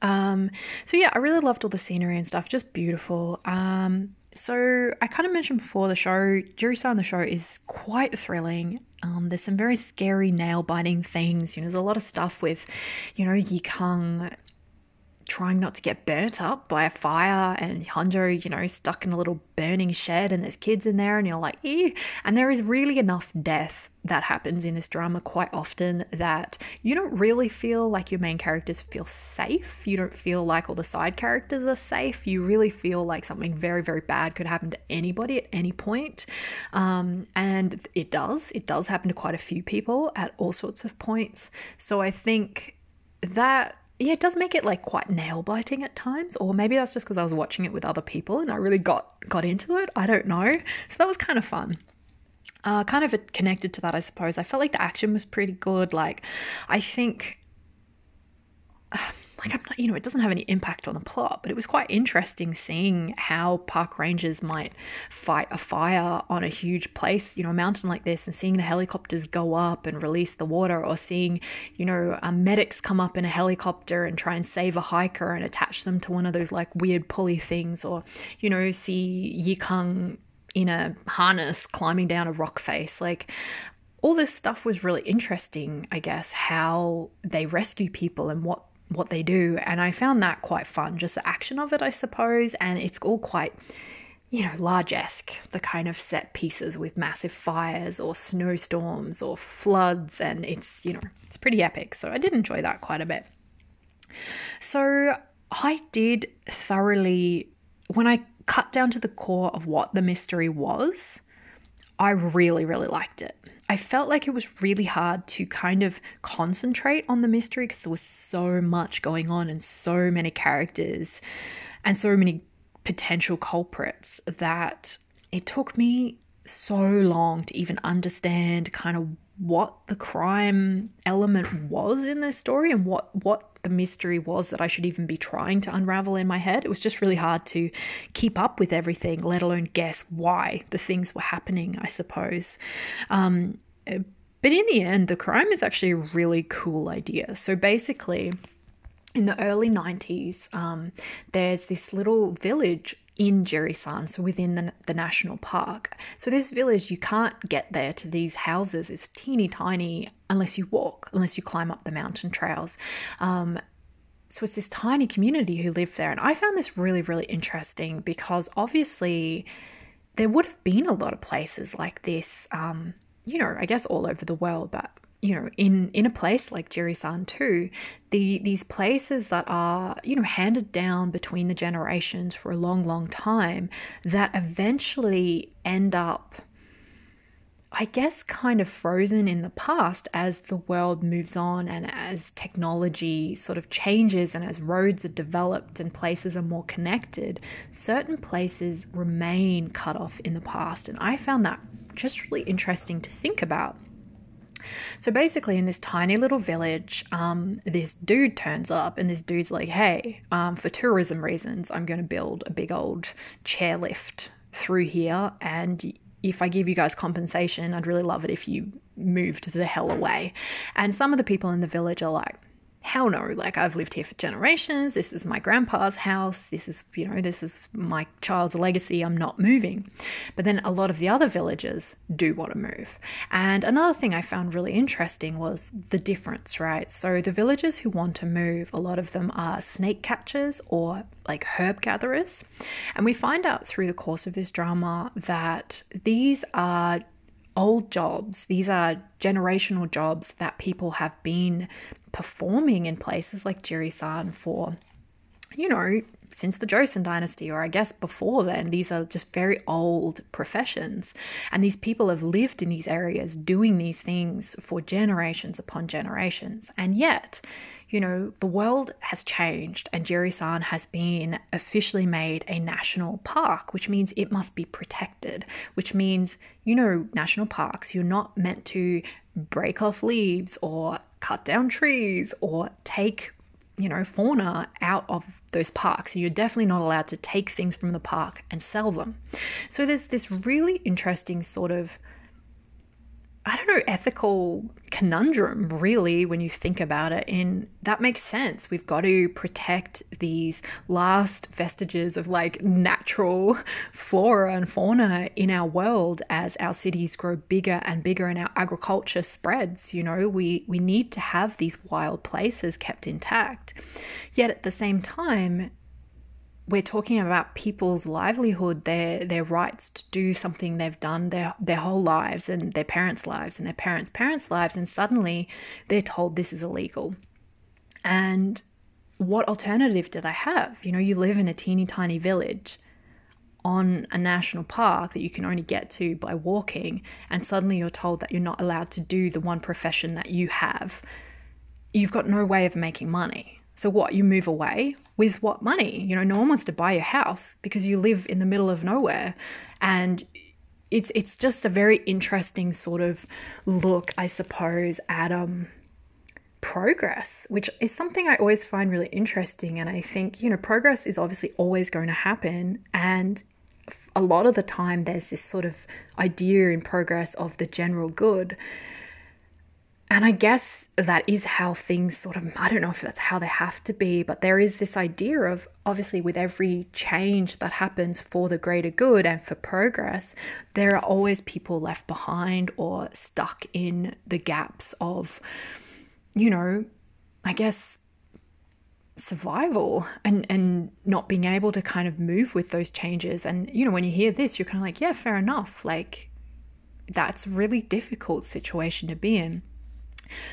Um, so yeah, I really loved all the scenery and stuff, just beautiful. Um, so I kind of mentioned before the show, Jiri-san the show is quite thrilling. Um, there's some very scary, nail-biting things. You know, there's a lot of stuff with, you know, Yikang trying not to get burnt up by a fire and Hyunjo, you know, stuck in a little burning shed and there's kids in there and you're like, ew. And there is really enough death that happens in this drama quite often that you don't really feel like your main characters feel safe. You don't feel like all the side characters are safe. You really feel like something very, very bad could happen to anybody at any point. Um, and it does. It does happen to quite a few people at all sorts of points. So I think that yeah, it does make it like quite nail biting at times, or maybe that's just because I was watching it with other people and I really got got into it. I don't know. So that was kind of fun uh, kind of connected to that, I suppose. I felt like the action was pretty good. Like, I think, like, I'm not, you know, it doesn't have any impact on the plot, but it was quite interesting seeing how park rangers might fight a fire on a huge place, you know, a mountain like this, and seeing the helicopters go up and release the water, or seeing, you know, um, medics come up in a helicopter and try and save a hiker and attach them to one of those like weird pulley things, or, you know, see Yikang in a harness climbing down a rock face. Like, all this stuff was really interesting, I guess, how they rescue people and what what they do. And I found that quite fun, just the action of it, I suppose. And it's all quite, you know, large esque, the kind of set pieces with massive fires or snowstorms or floods. And it's, you know, it's pretty epic. So I did enjoy that quite a bit. So I did thoroughly, when I cut down to the core of what the mystery was, I really, really liked it. I felt like it was really hard to kind of concentrate on the mystery because there was so much going on and so many characters and so many potential culprits that it took me so long to even understand kind of what the crime element was in this story and what what the mystery was that I should even be trying to unravel in my head. It was just really hard to keep up with everything, let alone guess why the things were happening, I suppose. Um, but in the end, the crime is actually a really cool idea. So basically, in the early 90s, um, there's this little village in Jirisan, so within the, the national park. So this village, you can't get there to these houses. It's teeny tiny unless you walk, unless you climb up the mountain trails. Um, so it's this tiny community who live there. And I found this really, really interesting because obviously there would have been a lot of places like this, um, you know, I guess all over the world, but you know, in in a place like Jirisan too, the these places that are you know handed down between the generations for a long, long time that eventually end up I guess, kind of frozen in the past as the world moves on and as technology sort of changes and as roads are developed and places are more connected, certain places remain cut off in the past. And I found that just really interesting to think about. So basically, in this tiny little village, um, this dude turns up, and this dude's like, "Hey, um, for tourism reasons, I'm going to build a big old chairlift through here, and if I give you guys compensation, I'd really love it if you moved the hell away. And some of the people in the village are like, hell no, like I've lived here for generations. This is my grandpa's house. This is, you know, this is my child's legacy. I'm not moving. But then a lot of the other villagers do want to move. And another thing I found really interesting was the difference, right? So the villagers who want to move, a lot of them are snake catchers or like herb gatherers. And we find out through the course of this drama that these are old jobs. These are generational jobs that people have been performing in places like Jirisan for, you know, since the Joseon dynasty, or I guess before then. These are just very old professions. And these people have lived in these areas doing these things for generations upon generations. And yet, you know, the world has changed and Jirisan has been officially made a national park, which means it must be protected, which means, you know, national parks, you're not meant to break off leaves or cut down trees or take, you know, fauna out of those parks. You're definitely not allowed to take things from the park and sell them. So there's this really interesting sort of I don't know, ethical conundrum, really, when you think about it. And that makes sense. We've got to protect these last vestiges of like natural flora and fauna in our world as our cities grow bigger and bigger and our agriculture spreads. You know, we, we need to have these wild places kept intact. Yet at the same time, we're talking about people's livelihood, their their rights to do something they've done their their whole lives and their parents' lives and their parents' parents' lives, and suddenly they're told this is illegal. And what alternative do they have? You know, you live in a teeny tiny village on a national park that you can only get to by walking, and suddenly you're told that you're not allowed to do the one profession that you have. You've got no way of making money. So what? You move away with what money? You know, no one wants to buy your house because you live in the middle of nowhere. And it's it's just a very interesting sort of look, I suppose, at um progress, which is something I always find really interesting. And I think, you know, progress is obviously always going to happen. And a lot of the time, there's this sort of idea in progress of the general good. And I guess that is how things sort of, I don't know if that's how they have to be, but there is this idea of obviously with every change that happens for the greater good and for progress, there are always people left behind or stuck in the gaps of, you know, I guess survival and and not being able to kind of move with those changes. And you know when you hear this you're kind of like yeah fair enough. Like that's really difficult situation to be in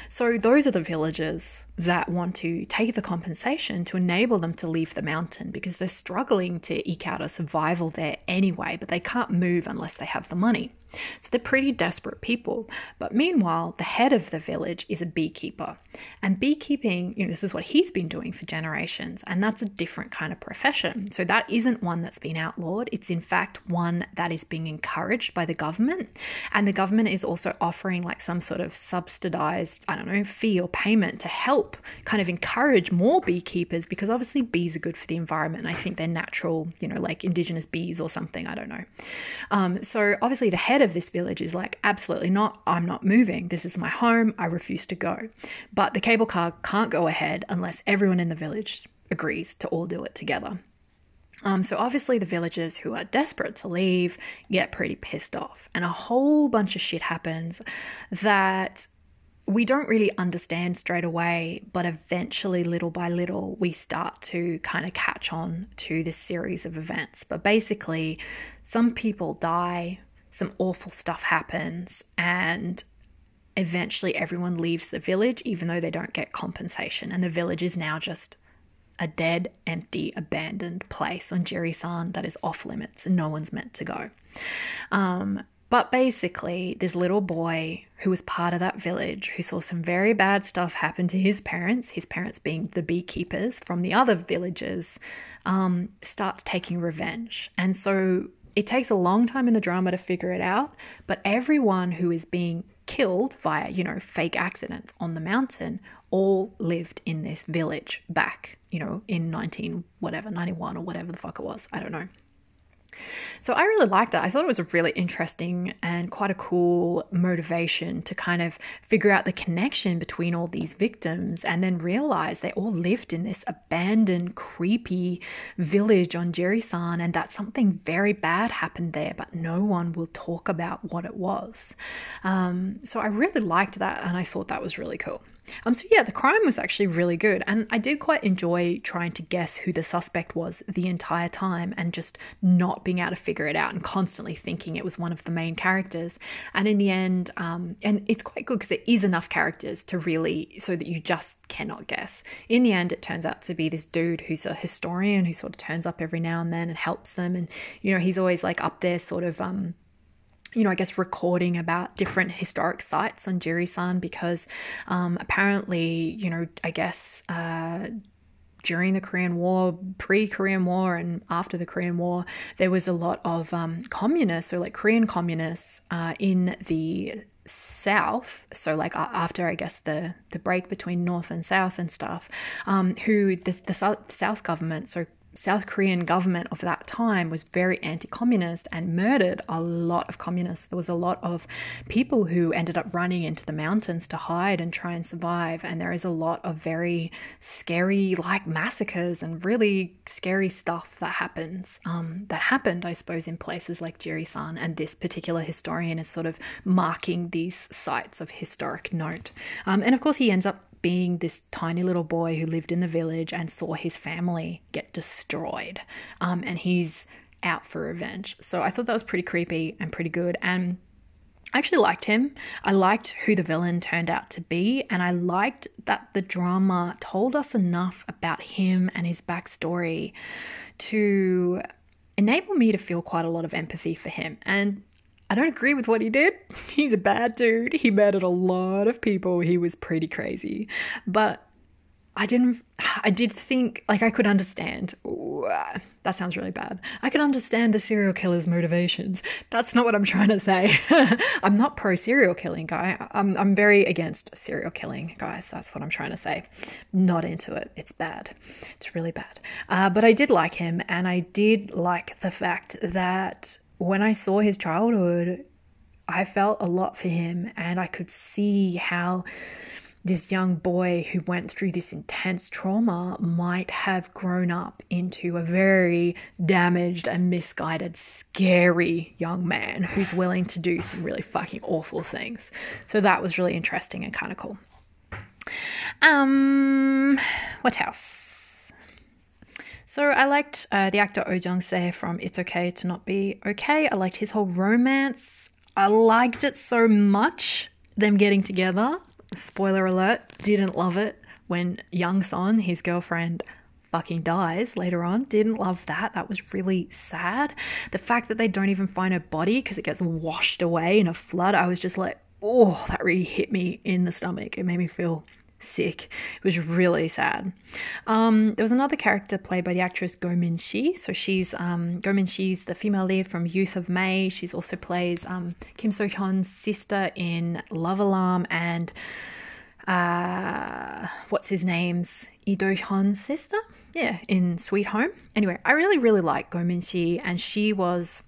so, those are the villagers that want to take the compensation to enable them to leave the mountain because they're struggling to eke out a survival there anyway, but they can't move unless they have the money. So they're pretty desperate people. But meanwhile, the head of the village is a beekeeper. And beekeeping, you know, this is what he's been doing for generations, and that's a different kind of profession. So that isn't one that's been outlawed. It's in fact one that is being encouraged by the government. And the government is also offering like some sort of subsidized, I don't know, fee or payment to help kind of encourage more beekeepers because obviously bees are good for the environment. I think they're natural, you know, like indigenous bees or something. I don't know. Um, so obviously the head head of this village is like, absolutely not. I'm not moving. This is my home. I refuse to go. But the cable car can't go ahead unless everyone in the village agrees to all do it together. Um, so obviously the villagers who are desperate to leave get pretty pissed off, and a whole bunch of shit happens that we don't really understand straight away, but eventually, little by little, we start to kind of catch on to this series of events. But basically, some people die, some awful stuff happens and eventually everyone leaves the village even though they don't get compensation. And the village is now just a dead empty abandoned place on Jirisan that is off limits. And no one's meant to go. Um, But basically, this little boy who was part of that village, who saw some very bad stuff happen to his parents, his parents being the beekeepers from the other villages, um, starts taking revenge. And so it takes a long time in the drama to figure it out, but everyone who is being killed via, you know, fake accidents on the mountain all lived in this village back, you know, in 19 whatever, 91 or whatever the fuck it was. I don't know. So I really liked that. I thought it was a really interesting and quite a cool motivation to kind of figure out the connection between all these victims and then realize they all lived in this abandoned, creepy village on Jirisan and that something very bad happened there, but no one will talk about what it was. Um, so I really liked that and I thought that was really cool. Um, so yeah, the crime was actually really good, and I did quite enjoy trying to guess who the suspect was the entire time, and just not being able to figure it out, and constantly thinking it was one of the main characters. And in the end, um, and it's quite good because there is enough characters to really so that you just cannot guess. In the end, it turns out to be this dude who's a historian who sort of turns up every now and then and helps them, and you know he's always like up there, sort of um you know, I guess recording about different historic sites on Jirisan because um, apparently, you know, I guess uh, during the Korean War, pre Korean War, and after the Korean War, there was a lot of um, communists or like Korean communists uh, in the south so like after i guess the the break between north and south and stuff um, who the, the south, south government so South Korean government of that time was very anti communist and murdered a lot of communists. There was a lot of people who ended up running into the mountains to hide and try and survive. And there is a lot of very scary, like massacres and really scary stuff that happens. Um, that happened, I suppose, in places like Jirisan. And this particular historian is sort of marking these sites of historic note. Um, and of course, he ends up being this tiny little boy who lived in the village and saw his family get destroyed. Um, and he's out for revenge. So I thought that was pretty creepy and pretty good. And I actually liked him. I liked who the villain turned out to be, and I liked that the drama told us enough about him and his backstory to enable me to feel quite a lot of empathy for him. And I don't agree with what he did. He's a bad dude. He murdered a lot of people. He was pretty crazy. But I didn't, I did think, like, I could understand. Ooh, that sounds really bad. I could understand the serial killer's motivations. That's not what I'm trying to say. I'm not pro serial killing, guy. I'm, I'm very against serial killing, guys. That's what I'm trying to say. Not into it. It's bad. It's really bad. Uh, but I did like him, and I did like the fact that when I saw his childhood, I felt a lot for him and I could see how this young boy who went through this intense trauma might have grown up into a very damaged and misguided, scary young man who's willing to do some really fucking awful things. So that was really interesting and kind of cool. Um, what else? So I liked uh, the actor Oh Jung Se from It's Okay to Not Be Okay. I liked his whole romance. I liked it so much, them getting together. Spoiler alert, didn't love it when Young Son, his girlfriend, fucking dies later on. Didn't love that. That was really sad. The fact that they don't even find her body because it gets washed away in a flood, I was just like, oh, that really hit me in the stomach. It made me feel sick. It was really sad. Um, there was another character played by the actress Go Min Shi. So she's um, Go Min Shi's the female lead from Youth of May. She's also plays um, Kim So Hyun's sister in Love Alarm and uh, what's his name's Lee Do Hyun's sister. Yeah, in Sweet Home. Anyway, I really really like Go Min Shi, and she was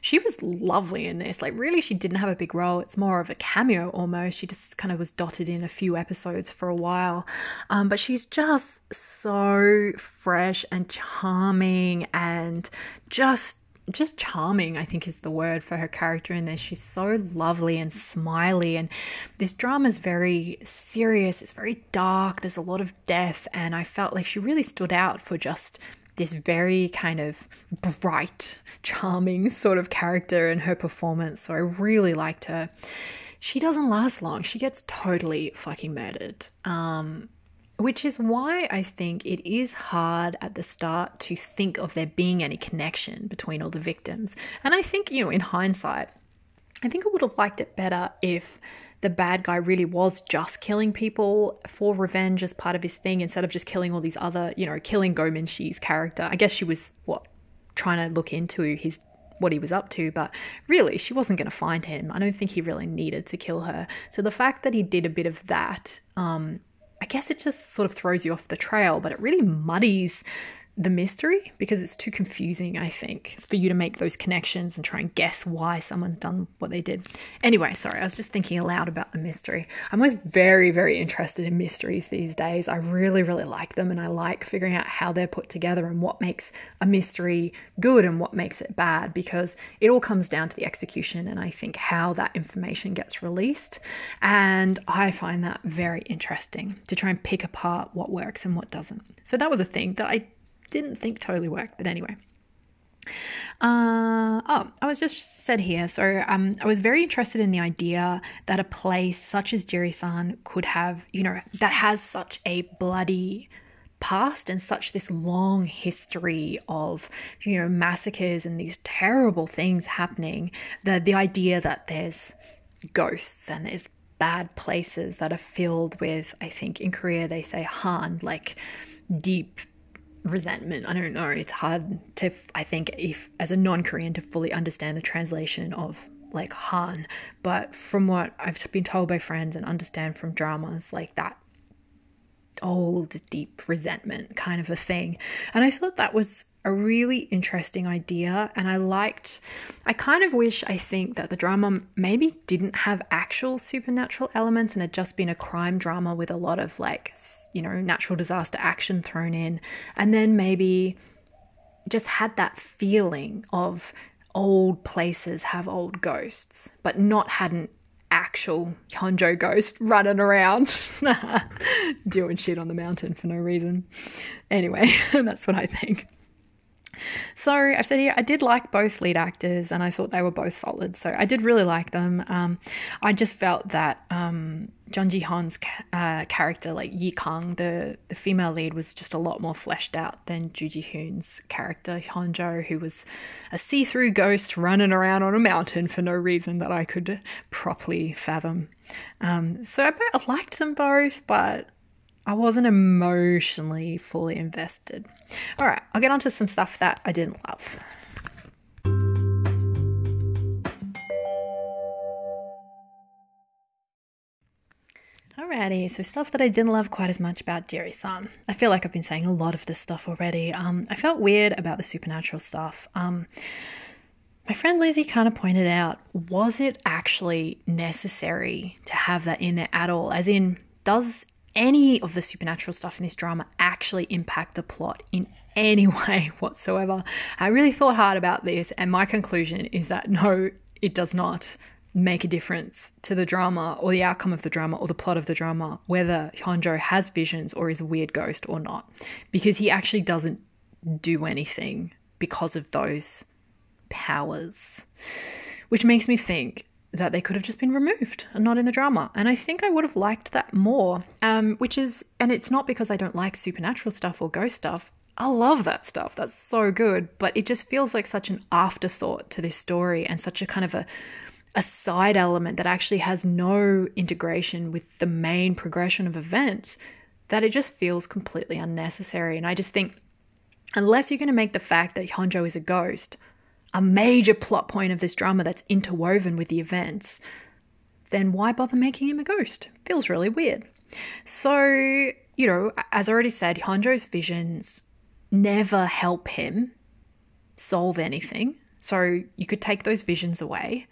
she was lovely in this. Like, really, she didn't have a big role. It's more of a cameo almost. She just kind of was dotted in a few episodes for a while. Um, but she's just so fresh and charming and just just charming, I think is the word for her character in this. She's so lovely and smiley, and this drama is very serious, it's very dark, there's a lot of death, and I felt like she really stood out for just this very kind of bright, charming sort of character in her performance. So I really liked her. She doesn't last long. She gets totally fucking murdered. Um, which is why I think it is hard at the start to think of there being any connection between all the victims. And I think, you know, in hindsight, I think I would have liked it better if the bad guy really was just killing people for revenge as part of his thing instead of just killing all these other, you know, killing Go Min Shi's character. I guess she was what trying to look into his what he was up to, but really she wasn't going to find him. I don't think he really needed to kill her. So the fact that he did a bit of that um, I guess it just sort of throws you off the trail, but it really muddies the mystery because it's too confusing, I think, for you to make those connections and try and guess why someone's done what they did. Anyway, sorry, I was just thinking aloud about the mystery. I'm always very, very interested in mysteries these days. I really, really like them and I like figuring out how they're put together and what makes a mystery good and what makes it bad because it all comes down to the execution and I think how that information gets released. And I find that very interesting to try and pick apart what works and what doesn't. So that was a thing that I didn't think totally worked, but anyway. Uh, oh, I was just said here. So um, I was very interested in the idea that a place such as Jirisan could have, you know, that has such a bloody past and such this long history of you know massacres and these terrible things happening the the idea that there's ghosts and there's bad places that are filled with i think in korea they say han like deep resentment. I don't know. It's hard to, I think, if as a non Korean, to fully understand the translation of like Han. But from what I've been told by friends and understand from dramas, like that old, deep resentment kind of a thing. And I thought that was a really interesting idea. And I liked, I kind of wish, I think, that the drama maybe didn't have actual supernatural elements and had just been a crime drama with a lot of like you know, natural disaster action thrown in, and then maybe just had that feeling of old places have old ghosts, but not had an actual Hyunjo ghost running around doing shit on the mountain for no reason. Anyway, that's what I think. So I've said here, I did like both lead actors and I thought they were both solid. So I did really like them. Um, I just felt that um, Jun Ji Hyun's uh, character, like Yi Kang, the, the female lead, was just a lot more fleshed out than Ju Ji Hoon's character, Hyunjo, who was a see through ghost running around on a mountain for no reason that I could properly fathom. Um, so I, I liked them both, but I wasn't emotionally fully invested. All right, I'll get on to some stuff that I didn't love. Alrighty, so stuff that I didn't love quite as much about Jiri-san. I feel like I've been saying a lot of this stuff already. Um, I felt weird about the supernatural stuff. Um, my friend Lizzie kind of pointed out, was it actually necessary to have that in there at all? As in, does any of the supernatural stuff in this drama actually impact the plot in any way whatsoever. I really thought hard about this, and my conclusion is that no, it does not make a difference to the drama or the outcome of the drama or the plot of the drama, whether Hyunjo has visions or is a weird ghost or not, because he actually doesn't do anything because of those powers. Which makes me think that they could have just been removed and not in the drama. And I think I would have liked that more. Um, which is, and it's not because I don't like supernatural stuff or ghost stuff. I love that stuff. That's so good. But it just feels like such an afterthought to this story and such a kind of a a side element that actually has no integration with the main progression of events that it just feels completely unnecessary. And I just think unless you're going to make the fact that Hyunjo is a ghost a major plot point of this drama that's interwoven with the events, then why bother making him a ghost? Feels really weird. So, you know, as I already said, Hyunjo's visions never help him solve anything. So you could take those visions away.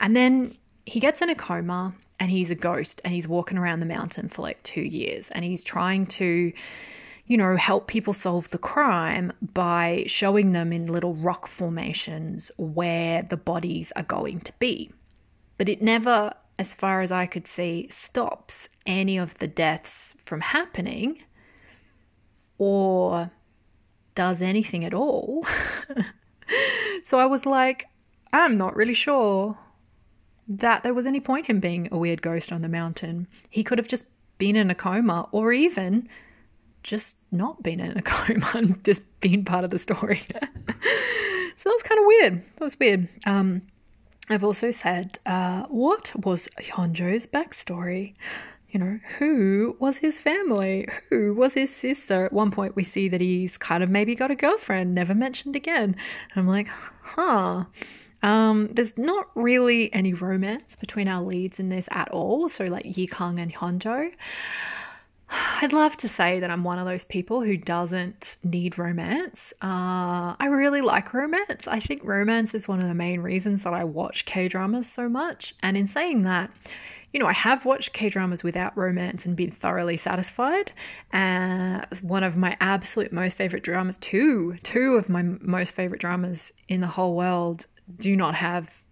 And then he gets in a coma and he's a ghost and he's walking around the mountain for like two years and he's trying to you know, help people solve the crime by showing them in little rock formations where the bodies are going to be. But it never, as far as I could see, stops any of the deaths from happening or does anything at all. so I was like, I'm not really sure that there was any point him being a weird ghost on the mountain. He could have just been in a coma or even just not been in a coma and just been part of the story. so that was kind of weird. That was weird. Um, I've also said, uh, what was Hyunjo's backstory? You know, who was his family? Who was his sister? At one point, we see that he's kind of maybe got a girlfriend, never mentioned again. I'm like, huh. Um, there's not really any romance between our leads in this at all. So, like Yi Kang and Hyunjo. I'd love to say that I'm one of those people who doesn't need romance. Uh, I really like romance. I think romance is one of the main reasons that I watch K dramas so much. And in saying that, you know, I have watched K dramas without romance and been thoroughly satisfied. Uh, one of my absolute most favorite dramas, two, two of my most favorite dramas in the whole world do not have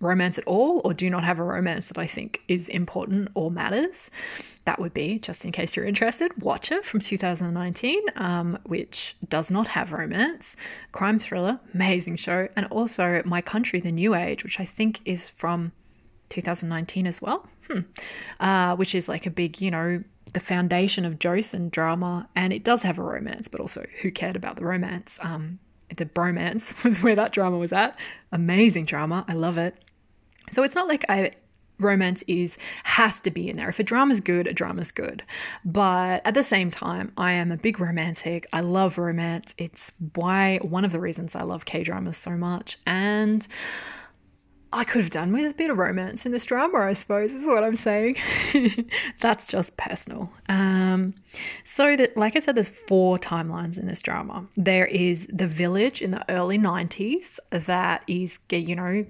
romance at all or do not have a romance that I think is important or matters. That would be, just in case you're interested, Watcher from 2019, um, which does not have romance, crime thriller, amazing show, and also My Country, The New Age, which I think is from 2019 as well, hmm. uh, which is like a big, you know, the foundation of Joseon drama, and it does have a romance, but also who cared about the romance? Um, the bromance was where that drama was at. Amazing drama, I love it. So it's not like I romance is has to be in there. If a drama's good, a drama's good. But at the same time, I am a big romantic. I love romance. It's why one of the reasons I love K-dramas so much. And I could have done with a bit of romance in this drama, I suppose, is what I'm saying. That's just personal. Um, so, that, like I said, there's four timelines in this drama. There is the village in the early 90s that is, you know,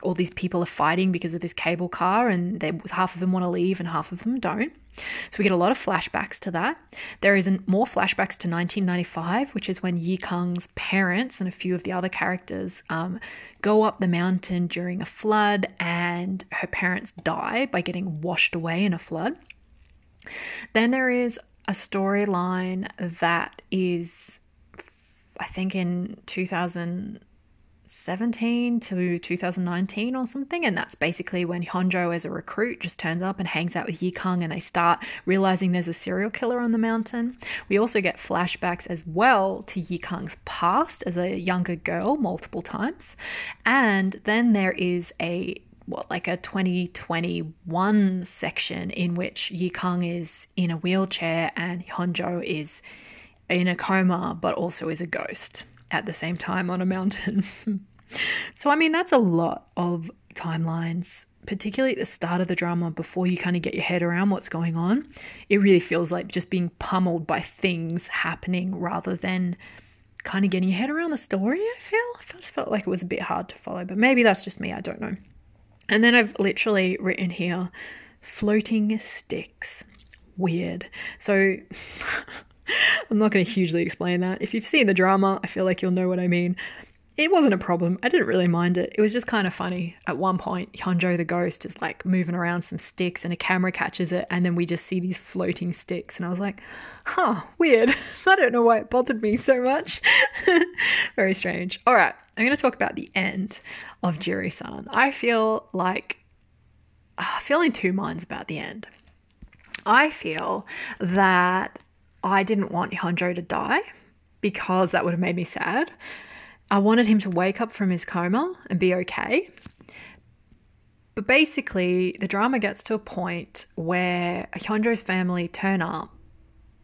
all these people are fighting because of this cable car, and they, half of them want to leave and half of them don't. So we get a lot of flashbacks to that. There is more flashbacks to 1995, which is when Yi Kang's parents and a few of the other characters um, go up the mountain during a flood, and her parents die by getting washed away in a flood. Then there is a storyline that is, I think, in 2000. 2017 to 2019 or something. And that's basically when Hyunjo, as a recruit, just turns up and hangs out with Yi Kang and they start realizing there's a serial killer on the mountain. We also get flashbacks as well to Yi Kang's past as a younger girl multiple times. And then there is a what like a 2021 section in which Yi Kang is in a wheelchair and Hyunjo is in a coma but also is a ghost at the same time on a mountain. so, I mean, that's a lot of timelines, particularly at the start of the drama before you kind of get your head around what's going on. It really feels like just being pummeled by things happening rather than kind of getting your head around the story. I feel I just felt like it was a bit hard to follow, but maybe that's just me. I don't know. And then I've literally written here floating sticks. Weird. So I'm not going to hugely explain that. If you've seen the drama, I feel like you'll know what I mean. It wasn't a problem. I didn't really mind it. It was just kind of funny. At one point, Hyunjo the ghost is like moving around some sticks and a camera catches it, and then we just see these floating sticks. And I was like, huh, weird. I don't know why it bothered me so much. Very strange. All right, I'm going to talk about the end of Jiri san. I feel like uh, I feel in two minds about the end. I feel that I didn't want Hyunjo to die because that would have made me sad. I wanted him to wake up from his coma and be okay. But basically, the drama gets to a point where Hyunjo's family turn up.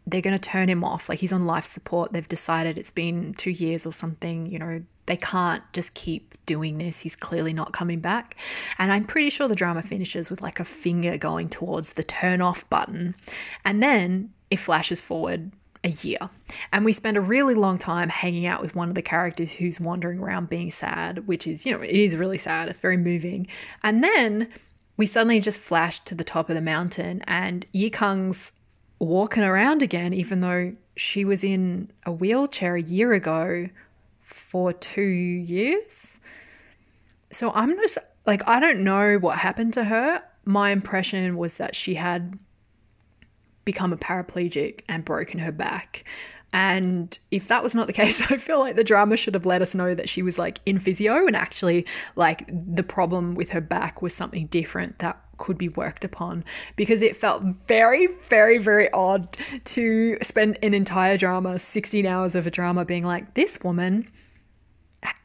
They're going to turn him off. Like he's on life support. They've decided it's been two years or something. You know, they can't just keep doing this. He's clearly not coming back. And I'm pretty sure the drama finishes with like a finger going towards the turn off button. And then it flashes forward a year. And we spend a really long time hanging out with one of the characters who's wandering around being sad, which is, you know, it is really sad. It's very moving. And then we suddenly just flash to the top of the mountain and Yi Kang's walking around again, even though she was in a wheelchair a year ago for two years. So I'm just like, I don't know what happened to her. My impression was that she had become a paraplegic and broken her back. And if that was not the case, I feel like the drama should have let us know that she was like in physio and actually like the problem with her back was something different that could be worked upon because it felt very, very, very odd to spend an entire drama, 16 hours of a drama, being like, this woman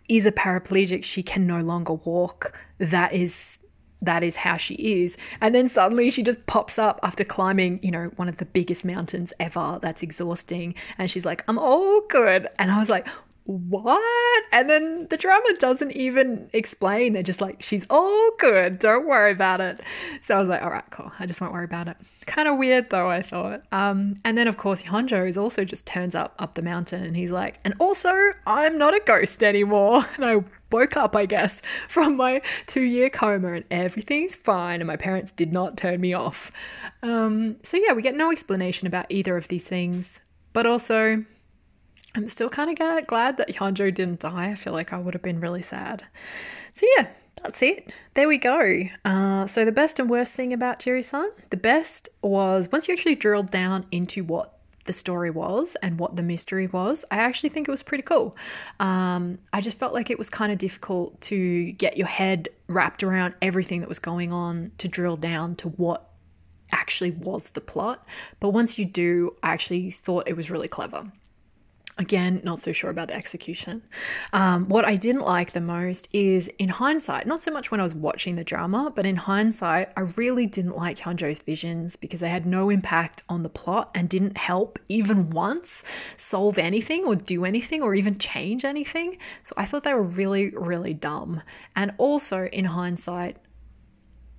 is a paraplegic. She can no longer walk. That is that is how she is. And then suddenly she just pops up after climbing, you know, one of the biggest mountains ever. That's exhausting. And she's like, I'm all good. And I was like, what? And then the drama doesn't even explain. They're just like, she's all good. Don't worry about it. So I was like, all right, cool. I just won't worry about it. Kind of weird though, I thought. Um, and then of course Hyunjo is also just turns up up the mountain and he's like, and also I'm not a ghost anymore. And I woke up, I guess, from my two year coma and everything's fine and my parents did not turn me off. Um, so yeah, we get no explanation about either of these things. But also, I'm still kind of glad that Hyunjo didn't die. I feel like I would have been really sad. So yeah, that's it. There we go. Uh, so the best and worst thing about Jiri-san, the best was once you actually drilled down into what the story was and what the mystery was, I actually think it was pretty cool. Um, I just felt like it was kind of difficult to get your head wrapped around everything that was going on to drill down to what actually was the plot. But once you do, I actually thought it was really clever. Again, not so sure about the execution. Um, what I didn't like the most is in hindsight, not so much when I was watching the drama, but in hindsight, I really didn't like Hyunjo's visions because they had no impact on the plot and didn't help even once solve anything or do anything or even change anything. So I thought they were really, really dumb. And also in hindsight,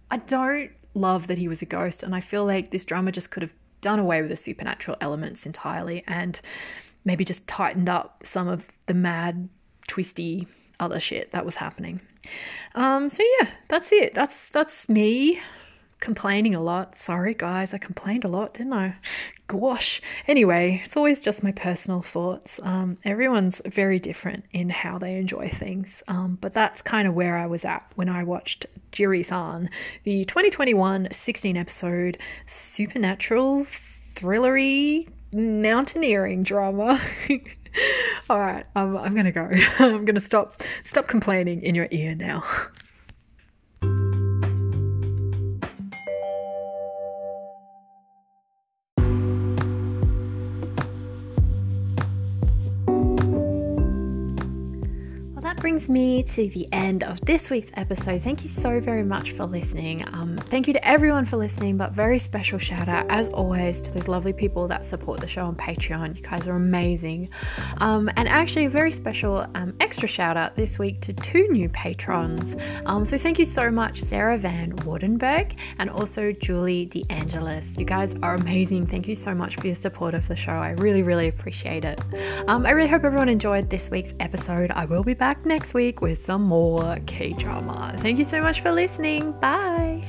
I don't love that he was a ghost, and I feel like this drama just could have done away with the supernatural elements entirely and maybe just tightened up some of the mad, twisty other shit that was happening. Um, so yeah, that's it. That's that's me complaining a lot. Sorry guys, I complained a lot, didn't I? Gosh. Anyway, it's always just my personal thoughts. Um, everyone's very different in how they enjoy things. Um, but that's kind of where I was at when I watched Jiri-san, the 2021 16 episode supernatural thrillery mountaineering drama. All right, um, I'm gonna go. I'm gonna stop stop complaining in your ear now. brings me to the end of this week's episode. Thank you so very much for listening. Um, thank you to everyone for listening, but very special shout out, as always, to those lovely people that support the show on Patreon. You guys are amazing. Um, and actually, a very special um, extra shout out this week to two new patrons. Um, so thank you so much, Sarah Van Wardenberg and also Julie DeAngelis. You guys are amazing. Thank you so much for your support of the show. I really, really appreciate it. Um, I really hope everyone enjoyed this week's episode. I will be back next week with some more K drama. Thank you so much for listening. Bye.